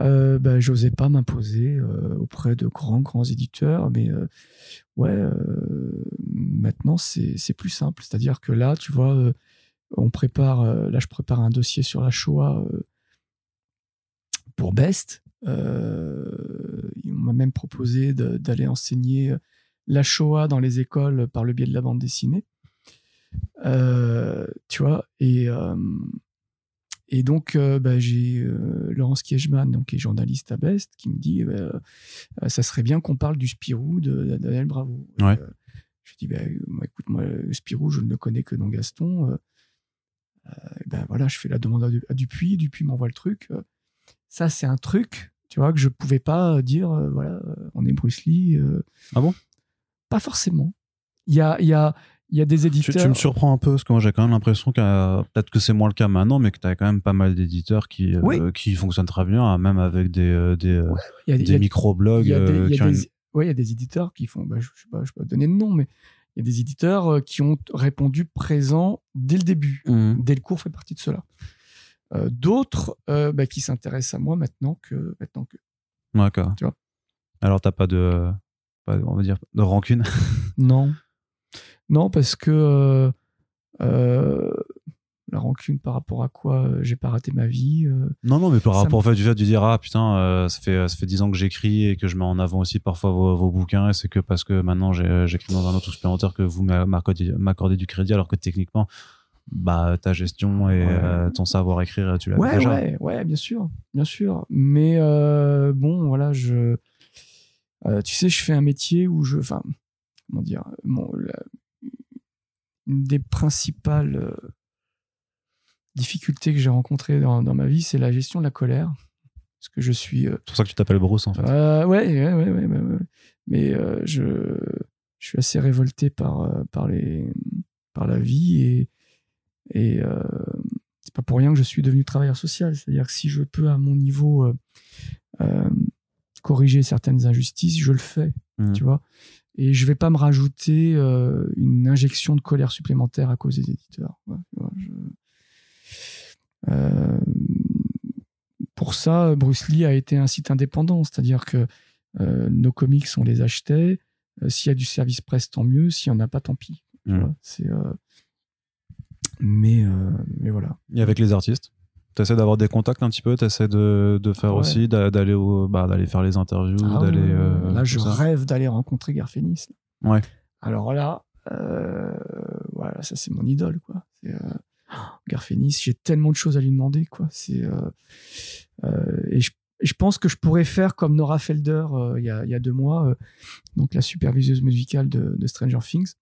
euh, bah, j'osais pas m'imposer euh, auprès de grands grands éditeurs, mais euh, ouais, euh, maintenant c'est c'est plus simple. C'est-à-dire que là, tu vois, euh, on prépare, euh, là je prépare un dossier sur la Shoah euh, pour Best. Euh, on m'a même proposé d'aller enseigner la Shoah dans les écoles par le biais de la bande dessinée. Euh, tu vois, et euh, et donc, euh, bah, j'ai euh, Laurence Kiechman, donc, qui est journaliste à Best, qui me dit euh, euh, ça serait bien qu'on parle du Spirou de, de Daniel Bravo. Ouais. Euh, je dis bah, euh, écoute, moi, le Spirou, je ne le connais que dans Gaston. Euh, euh, ben voilà, je fais la demande à Dupuis, Dupuis m'envoie le truc. Euh, ça, c'est un truc, tu vois, que je pouvais pas dire euh, voilà, euh, on est Bruce Lee. euh. Ah bon? Pas forcément. Il y a, il y, a, il y a des éditeurs. tu me surprends un peu parce que moi j'ai quand même l'impression que euh, peut-être que c'est moins le cas maintenant, mais que tu as quand même pas mal d'éditeurs qui, euh, qui fonctionnent très bien, hein, même avec des, euh, des, euh, y a- y des micro-blogs. Il y a des, euh, une- ouais, il y a éditeurs qui font, bah, je ne sais pas, je peux pas donner de nom, mais il y a des éditeurs euh, qui ont répondu présent dès le début. Mhm. Delcourt fait partie de cela. Euh, D'autres euh, bah, qui s'intéressent à moi maintenant que maintenant que. D'accord. Tu vois? Alors t'as pas de, pas, on va dire, de rancune? Non, non parce que euh, la rancune par rapport à quoi euh, j'ai pas raté ma vie. euh, Non, non, mais par rapport au fait du fait de dire ah putain, euh, ça fait ça fait dix ans que j'écris et que je mets en avant aussi parfois vos, vos bouquins et c'est que parce que maintenant j'écris dans un autre supplémentaire que vous m'a- m'accordez m'accordez du crédit alors que techniquement bah, ta gestion et Ouais. euh, ton savoir écrire, tu l'as Ouais, déjà. ouais, ouais, bien sûr, bien sûr. Mais euh, bon, voilà, je, euh, tu sais, je fais un métier où je, enfin, comment dire, mon, la- une des principales difficultés que j'ai rencontrées dans, dans ma vie, c'est la gestion de la colère, parce que je suis, C'est pour ça que tu t'appelles Bruce, en fait. ouais, ouais, ouais, mais je, je suis assez révolté par, par, les, par la vie et, et euh, c'est pas pour rien que je suis devenu travailleur social. C'est-à-dire que si je peux, à mon niveau, euh, euh, corriger certaines injustices, je le fais, Mhm. tu vois. Et je vais pas me rajouter euh, une injection de colère supplémentaire à cause des éditeurs. Ouais, je- pour ça, Bruce Lee a été un site indépendant, c'est-à-dire que nos comics, on les achetait. S'il y a du service presse, tant mieux. S'il n'y en a pas, tant pis. Mm. vois, C'est. euh, Mais, euh, mais voilà. Et avec les artistes Tu essaies d'avoir des contacts un petit peu, tu essaies de, de faire Ouais. aussi, d'a- d'aller au- bah, faire les interviews, Ah d'aller. euh, là, je ça. rêve d'aller rencontrer Garfénis. Ouais. Alors là, euh, voilà, ça c'est mon idole, quoi. Euh, Garfénis, j'ai tellement de choses à lui demander, quoi. C'est et, je, je pense que je pourrais faire comme Nora Felder il y, a, il y a deux mois, donc la superviseuse musicale de, de Stranger Things.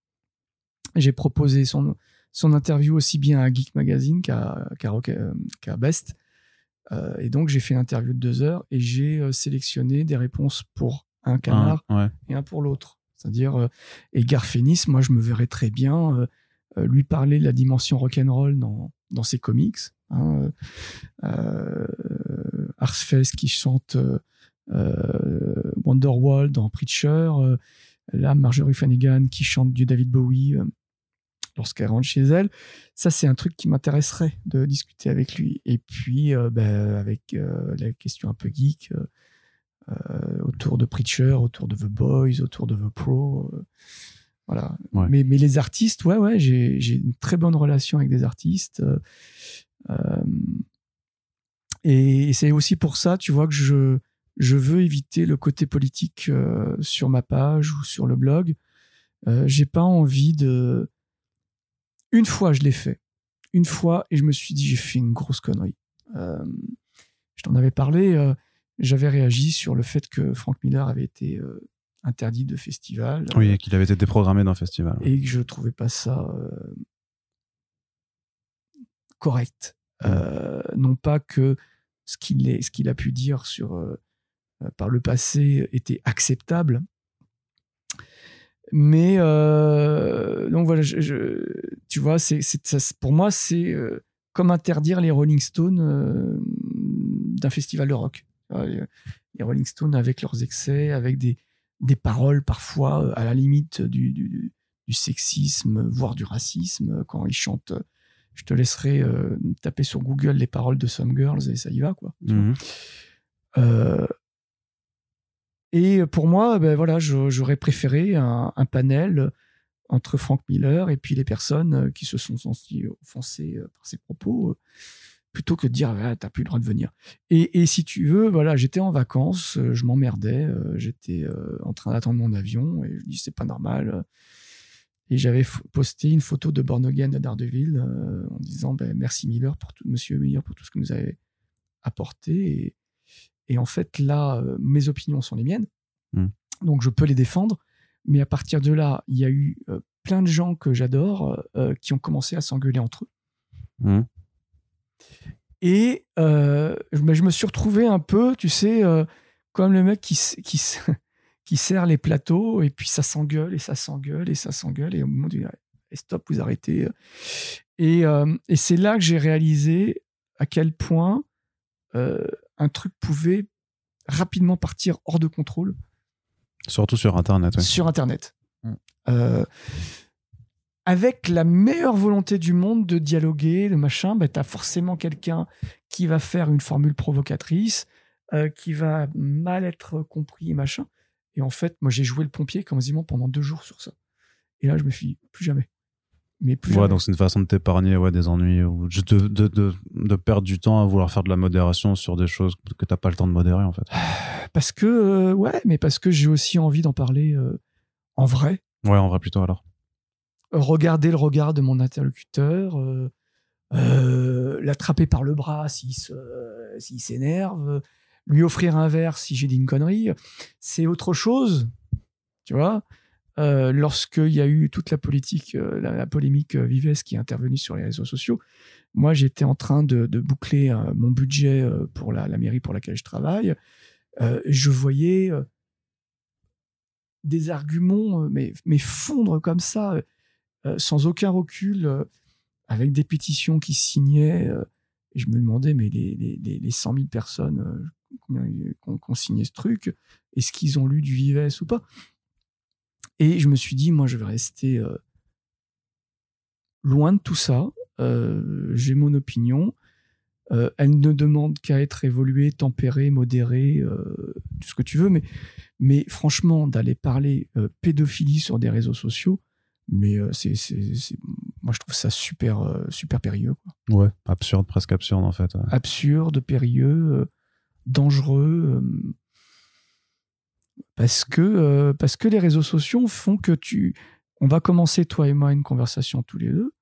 J'ai proposé son, son interview aussi bien à Geek Magazine qu'à Rock- euh, Best. Euh, et donc j'ai fait une interview de deux heures et j'ai euh, sélectionné des réponses pour un canard ouais. et un pour l'autre. C'est-à-dire, euh, et Garfénis, moi, je me verrais très bien lui parler de la dimension rock'n'roll dans, dans ses comics. Hein, Arsfest qui chante Wonderwall dans Preacher. là, Marjorie Finnegan qui chante du David Bowie lorsqu'elle rentre chez elle. Ça, c'est un truc qui m'intéresserait de discuter avec lui. Et puis, euh, ben, avec euh, la question un peu geek. euh, autour de Preacher, autour de The Boys, autour de The Pro. voilà. Ouais. Mais, mais les artistes, ouais, ouais, j'ai j'ai une très bonne relation avec des artistes. et c'est aussi pour ça, tu vois, que je, je veux éviter le côté politique sur ma page ou sur le blog. Euh, j'ai pas envie de. Une fois, je l'ai fait. Une fois, et je me suis dit, j'ai fait une grosse connerie. Euh, je t'en avais parlé. euh, j'avais réagi sur le fait que Frank Miller avait été euh, interdit de festival. Oui, et qu'il avait été déprogrammé d'un festival. Et que je trouvais pas ça correct. Euh, non pas que ce qu'il a pu dire sur, par le passé était acceptable. Mais euh, donc voilà, je- je- tu vois, c'est, pour moi, c'est euh, comme interdire les Rolling Stones euh, d'un festival de rock. Les Rolling Stones avec leurs excès, avec des, des paroles parfois à la limite du, du, du sexisme, voire du racisme, quand ils chantent. Je te laisserai taper sur Google les paroles de Some Girls et ça y va, quoi. Mhm. Euh, et pour moi, ben voilà, j'aurais préféré un, panel entre Frank Miller et puis les personnes euh, qui se sont senties offensées euh, par ses propos, euh, plutôt que de dire ah, t'as plus le droit de venir. Et, et si tu veux, voilà, j'étais en vacances, euh, je m'emmerdais, euh, j'étais euh, en train d'attendre mon avion et je dis c'est pas normal. euh. Et j'avais posté une photo de Born Again à Daredevil euh, en disant ben, merci Miller pour tout, Monsieur Miller pour tout ce que vous avez apporté. Et, et en fait, là, euh, mes opinions sont les miennes. Mm. Donc, je peux les défendre. Mais à partir de là, il y a eu euh, plein de gens que j'adore euh, qui ont commencé à s'engueuler entre eux. Mhm. Et euh, je, je me suis retrouvé un peu, tu sais, comme le mec qui, qui, qui sert les plateaux et puis ça s'engueule et ça s'engueule et ça s'engueule. Et au moment du stop, vous arrêtez. Et, et c'est là que j'ai réalisé à quel point un truc pouvait rapidement partir hors de contrôle Surtout sur Internet. ouais. sur Internet. Mm. Euh, avec la meilleure volonté du monde de dialoguer, de machin, bah, tu as forcément quelqu'un qui va faire une formule provocatrice, euh, qui va mal être compris machin. Et en fait, moi, j'ai joué le pompier quasiment pendant deux jours sur ça. Et là, je me suis dit, plus jamais. Mais plus Ouais, donc c'est une façon de t'épargner ouais, des ennuis ou juste de, de, de, de perdre du temps à vouloir faire de la modération sur des choses que t'as pas le temps de modérer en fait. Parce que, euh, ouais, mais parce que j'ai aussi envie d'en parler euh, en vrai. Ouais, en vrai plutôt alors. regarder le regard de mon interlocuteur, euh, l'attraper par le bras s'il s'il s'énerve, lui offrir un verre si j'ai dit une connerie. C'est autre chose, tu vois. Euh, Lorsqu'il y a eu toute la politique, euh, la, polémique euh, Vives qui est intervenue sur les réseaux sociaux, moi j'étais en train de, boucler euh, mon budget pour la, mairie pour laquelle je travaille. Je voyais des arguments mais, fondre comme ça, sans aucun recul, avec des pétitions qui signaient. et je me demandais, mais les, les, les, les 100 000 personnes qui ont, qui ont signé ce truc, est-ce qu'ils ont lu du Vives ou pas? Et je me suis dit, moi, je vais rester euh, loin de tout ça. Euh, J'ai mon opinion. Euh, elle ne demande qu'à être évoluée, tempérée, modérée, tout ce que tu veux. Mais, mais franchement, d'aller parler pédophilie sur des réseaux sociaux, mais c'est, moi je trouve ça super, super périlleux. quoi. Ouais, absurde, presque absurde en fait. ouais. Absurde, périlleux, dangereux. Euh, parce, que, euh, parce que les réseaux sociaux font que tu. On va commencer, toi et moi, une conversation tous les deux.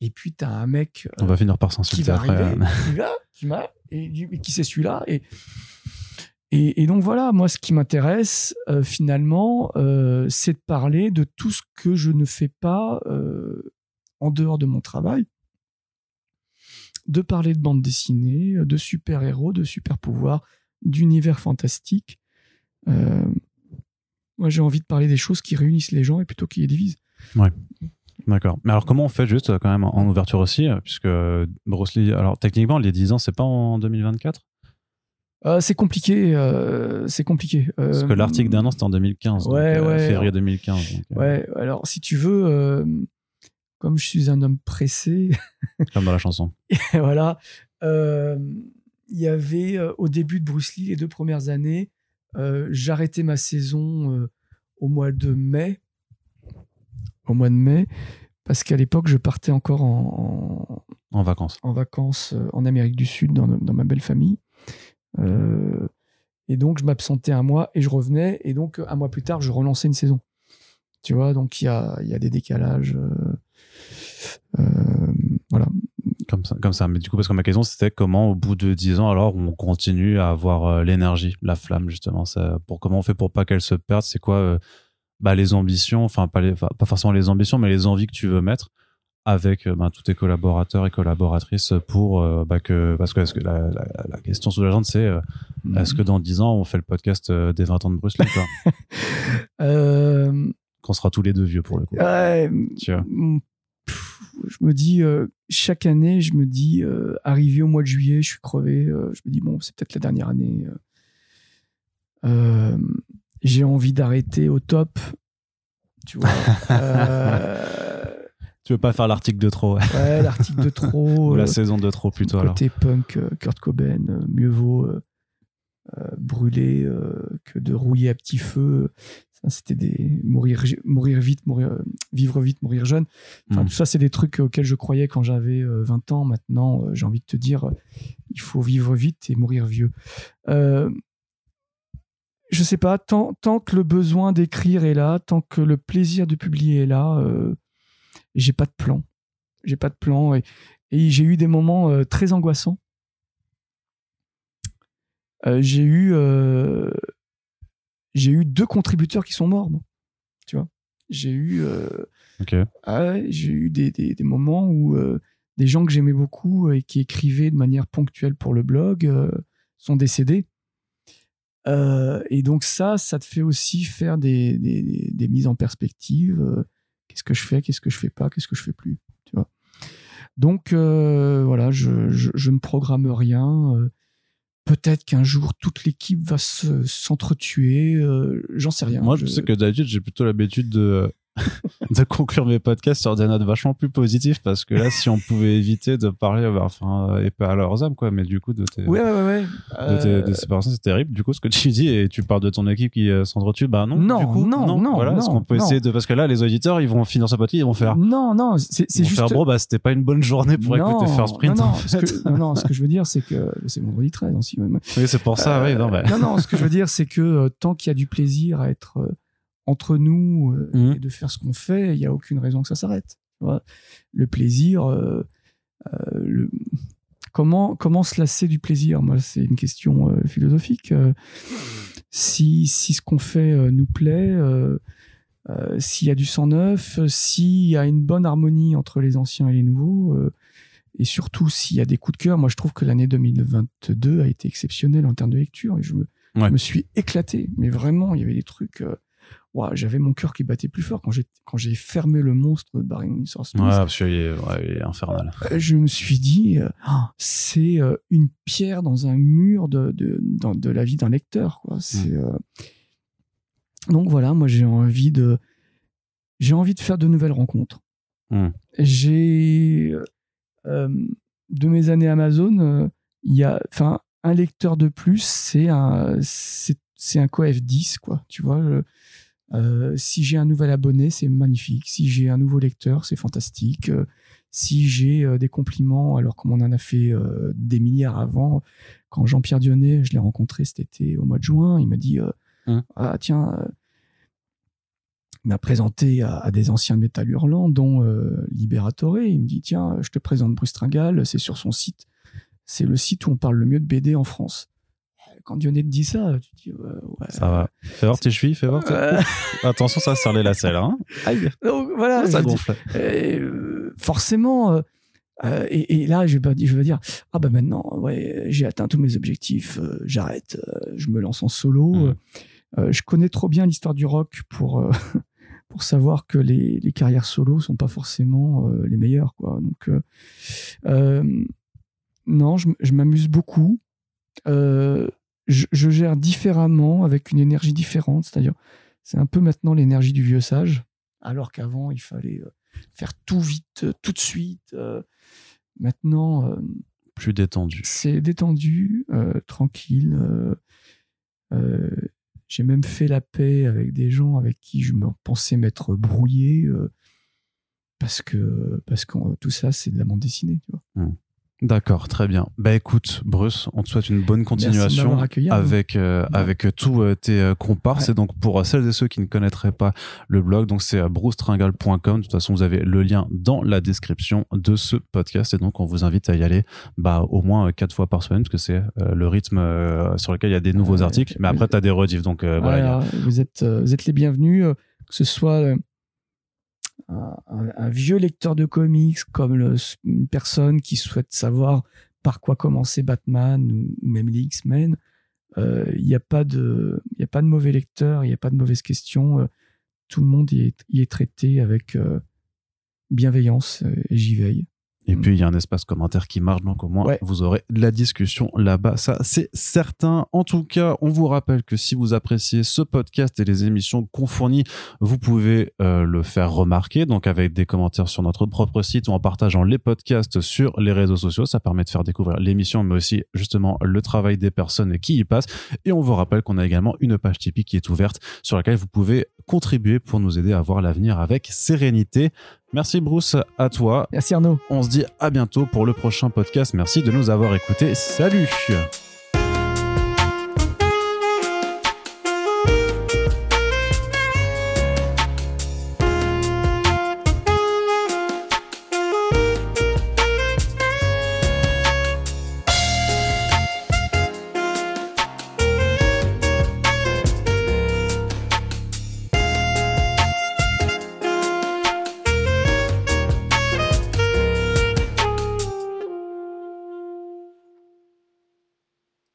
Et puis, tu as un mec On va finir par s'insulter après. euh. qui m'a, et et qui c'est celui-là. Et, et, et donc voilà, moi, ce qui m'intéresse euh, finalement, euh, c'est de parler de tout ce que je ne fais pas euh, en dehors de mon travail, de parler de bande dessinée, de super-héros, de super-pouvoirs, d'univers fantastique. Euh, moi, j'ai envie de parler des choses qui réunissent les gens et plutôt qui les divisent. D'accord. Mais alors, comment on fait juste euh, quand même en ouverture aussi euh, Puisque Bruce Lee, alors techniquement, les 10 ans, c'est pas en 2024 Euh, c'est compliqué, euh, c'est compliqué. Parce que l'article d'un an, c'était en 2015. ouais, donc, ouais. Février 2015. donc, Ouais, alors si tu veux, comme je suis un homme pressé, Comme dans la chanson. voilà, il y avait au début de Bruce Lee, les deux premières années, j'arrêtais ma saison euh, au mois de mai. Au mois de mai, parce qu'à l'époque, je partais encore en, En vacances. en vacances euh, en Amérique du Sud dans, dans ma belle famille. Euh, et donc, je m'absentais un mois et je revenais. Et donc, un mois plus tard, je relançais une saison. Tu vois, donc il y a, y a des décalages. euh, euh, voilà. Comme ça, comme ça. Mais du coup, parce que ma question, c'était comment, au bout de 10 ans, alors, on continue à avoir euh, l'énergie, la flamme, justement. Ça, pour comment on fait pour pas qu'elle se perde? C'est quoi euh, bah, les ambitions, enfin, pas, les, pas forcément les ambitions, mais les envies que tu veux mettre avec euh, bah, tous tes collaborateurs et collaboratrices pour euh, bah, que. Parce que, que la, la, la question sous-jacente, c'est euh, est-ce que dans 10 ans, on fait le podcast des 20 ans de Euh, Qu'on sera tous les deux vieux pour le coup. ouais, Tu vois? Je me dis, euh, chaque année, je me dis, euh, arrivé au mois de juillet, je suis crevé. euh, je me dis, bon, c'est peut-être la dernière année. J'ai envie d'arrêter au top. Tu vois. Tu veux pas faire l'article de trop, ouais. ouais, l'article de trop. Ou la euh, saison de trop plutôt, alors. côté punk, Kurt Cobain, mieux vaut euh, brûler euh, que de rouiller à petit feu. C'était des mourir, mourir vite, mourir, euh, vivre vite, mourir jeune. Enfin, Mm. tout ça, c'est des trucs auxquels je croyais quand j'avais euh, 20 ans. Maintenant, euh, j'ai envie de te dire, euh, il faut vivre vite et mourir vieux. Euh, je sais pas, tant, tant que le besoin d'écrire est là, tant que le plaisir de publier est là, euh, j'ai pas de plan. J'ai pas de plan. Et, et j'ai eu des moments euh, très angoissants. Euh, j'ai eu, euh, j'ai eu deux contributeurs qui sont morts, moi. Tu vois, j'ai eu, euh, ah j'ai eu des, des, des moments où euh, des gens que j'aimais beaucoup et qui écrivaient de manière ponctuelle pour le blog euh, sont décédés. Et donc ça, ça te fait aussi faire des, des, des mises en perspective. qu'est-ce que je fais, qu'est-ce que je fais pas, qu'est-ce que je fais plus, tu vois? Donc voilà, je, je, je ne programme rien. Euh, Peut-être qu'un jour toute l'équipe va se- s'entretuer. euh, J'en sais rien. Moi, je sais que d'habitude, j'ai plutôt l'habitude de, de conclure mes podcasts sur des notes vachement plus positives parce que là, si on pouvait éviter de parler, bah, enfin, et pas à leurs âmes, quoi, mais du coup, de tes, Ouais, ouais, ouais. de, tes- Euh, de ces personnes, c'est terrible. Du coup, ce que tu dis, et tu parles de ton équipe qui euh, s'entretue, bah non, Non, du coup, non, non, voilà, parce non, qu'on peut non. essayer de, parce que là, les auditeurs, ils vont finir ce podcast, ils vont faire, Non, non, c'est juste. faire, bro, bah, c'était pas une bonne journée pour non, écouter First Print. Non, non, ce que, non, non, ce que je veux dire, c'est que c'est vendredi 13 aussi. ouais. Oui, c'est pour ça, Euh, oui, non, bah. non, non, ce que je veux dire, c'est que euh, tant qu'il y a du plaisir à être euh, entre nous euh, Mhm. et de faire ce qu'on fait, il n'y a aucune raison que ça s'arrête. Le plaisir, euh, le, comment, comment se lasser du plaisir? Moi, c'est une question philosophique. si, si ce qu'on fait nous plaît, s'il y a du sang neuf, s'il y a une bonne harmonie entre les anciens et les nouveaux, et surtout s'il y a des coups de cœur, moi je trouve que l'année 2022 a été exceptionnelle en termes de lecture et je me, me suis éclaté. Mais vraiment, il y avait des trucs. Euh, j'avais mon cœur qui battait plus fort quand j'ai quand j'ai fermé le monstre de Barry Windsor Ouais, parce qu'il est, infernal. Euh, je me suis dit, euh, ah, c'est une pierre dans un mur de de, de la vie d'un lecteur. Quoi. C'est mm. donc voilà, moi j'ai envie de j'ai envie de faire de nouvelles rencontres. Mm. J'ai euh, de mes années Amazon, euh, il y a, enfin, un lecteur de plus, c'est un, c'est un coef 10, quoi. Tu vois. Euh, si j'ai un nouvel abonné, c'est magnifique. Si j'ai un nouveau lecteur, c'est fantastique. si j'ai des compliments, alors comme on en a fait des milliards avant, quand Jean-Pierre Dionnet, je l'ai rencontré cet été au mois de juin, il m'a dit mmh. Ah, tiens, m'a présenté à, des anciens métal hurlants, dont euh, Liberatore. Il me dit Tiens, je te présente Bruce Tringal, c'est sur son site. C'est le site où on parle le mieux de BD en France. Quand Dionnet te dit ça, tu dis ouais, Ça va. Fais voir tes chevilles, fais voir. Attention, ça serre les lacets Hein Aïe. Donc voilà. Ça gonfle. Euh, forcément. Euh, et, là, je vais, je vais dire, ah bah maintenant, ouais, j'ai atteint tous mes objectifs, j'arrête, je me lance en solo. Hmm. je connais trop bien l'histoire du rock pour pour savoir que les, les carrières solo sont pas forcément euh, les meilleures quoi donc euh, euh, non je, je m'amuse beaucoup je, je, gère différemment avec une énergie différente c'est-à-dire c'est un peu maintenant l'énergie du vieux sage alors qu'avant il fallait faire tout vite tout de suite maintenant plus détendu c'est détendu tranquille j'ai même fait la paix avec des gens avec qui je me pensais m'être brouillé euh, parce que parce que tout ça c'est de la bande dessinée, tu vois. Mmh. D'accord, très bien. Bah écoute, Bruce, on te souhaite une bonne continuation avec euh, avec tous euh, tes euh, comparses. Et donc pour celles et ceux qui ne connaîtraient pas le blog, donc c'est brucetringal.com. De toute façon, vous avez le lien dans la description de ce podcast. Et donc on vous invite à y aller bah, au moins quatre fois par semaine, parce que c'est le rythme sur lequel il y a des nouveaux articles. Mais après, tu as des rediffs. Donc voilà. Vous êtes vous êtes les bienvenus, que ce soit un, vieux lecteur de comics comme une personne qui souhaite savoir par quoi commencer Batman ou, même les X-Men, euh, il n'y a pas de, a pas de mauvais lecteur, il n'y a pas de mauvaise question. Euh, tout le monde y est, y est traité avec euh, bienveillance et j'y veille. Et mm. puis, il y a un espace commentaire qui marche, donc au moins, vous aurez de la discussion là-bas. Ça, c'est certain. En tout cas, on vous rappelle que si vous appréciez ce podcast et les émissions qu'on fournit, vous pouvez euh, le faire remarquer, donc avec des commentaires sur notre propre site ou en partageant les podcasts sur les réseaux sociaux. Ça permet de faire découvrir l'émission, mais aussi justement le travail des personnes qui y passent. Et on vous rappelle qu'on a également une page Tipeee qui est ouverte sur laquelle vous pouvez contribuer pour nous aider à voir l'avenir avec sérénité. Merci Bruce, à toi. Merci Arnaud. On se dit à bientôt pour le prochain podcast. Merci de nous avoir écoutés. Salut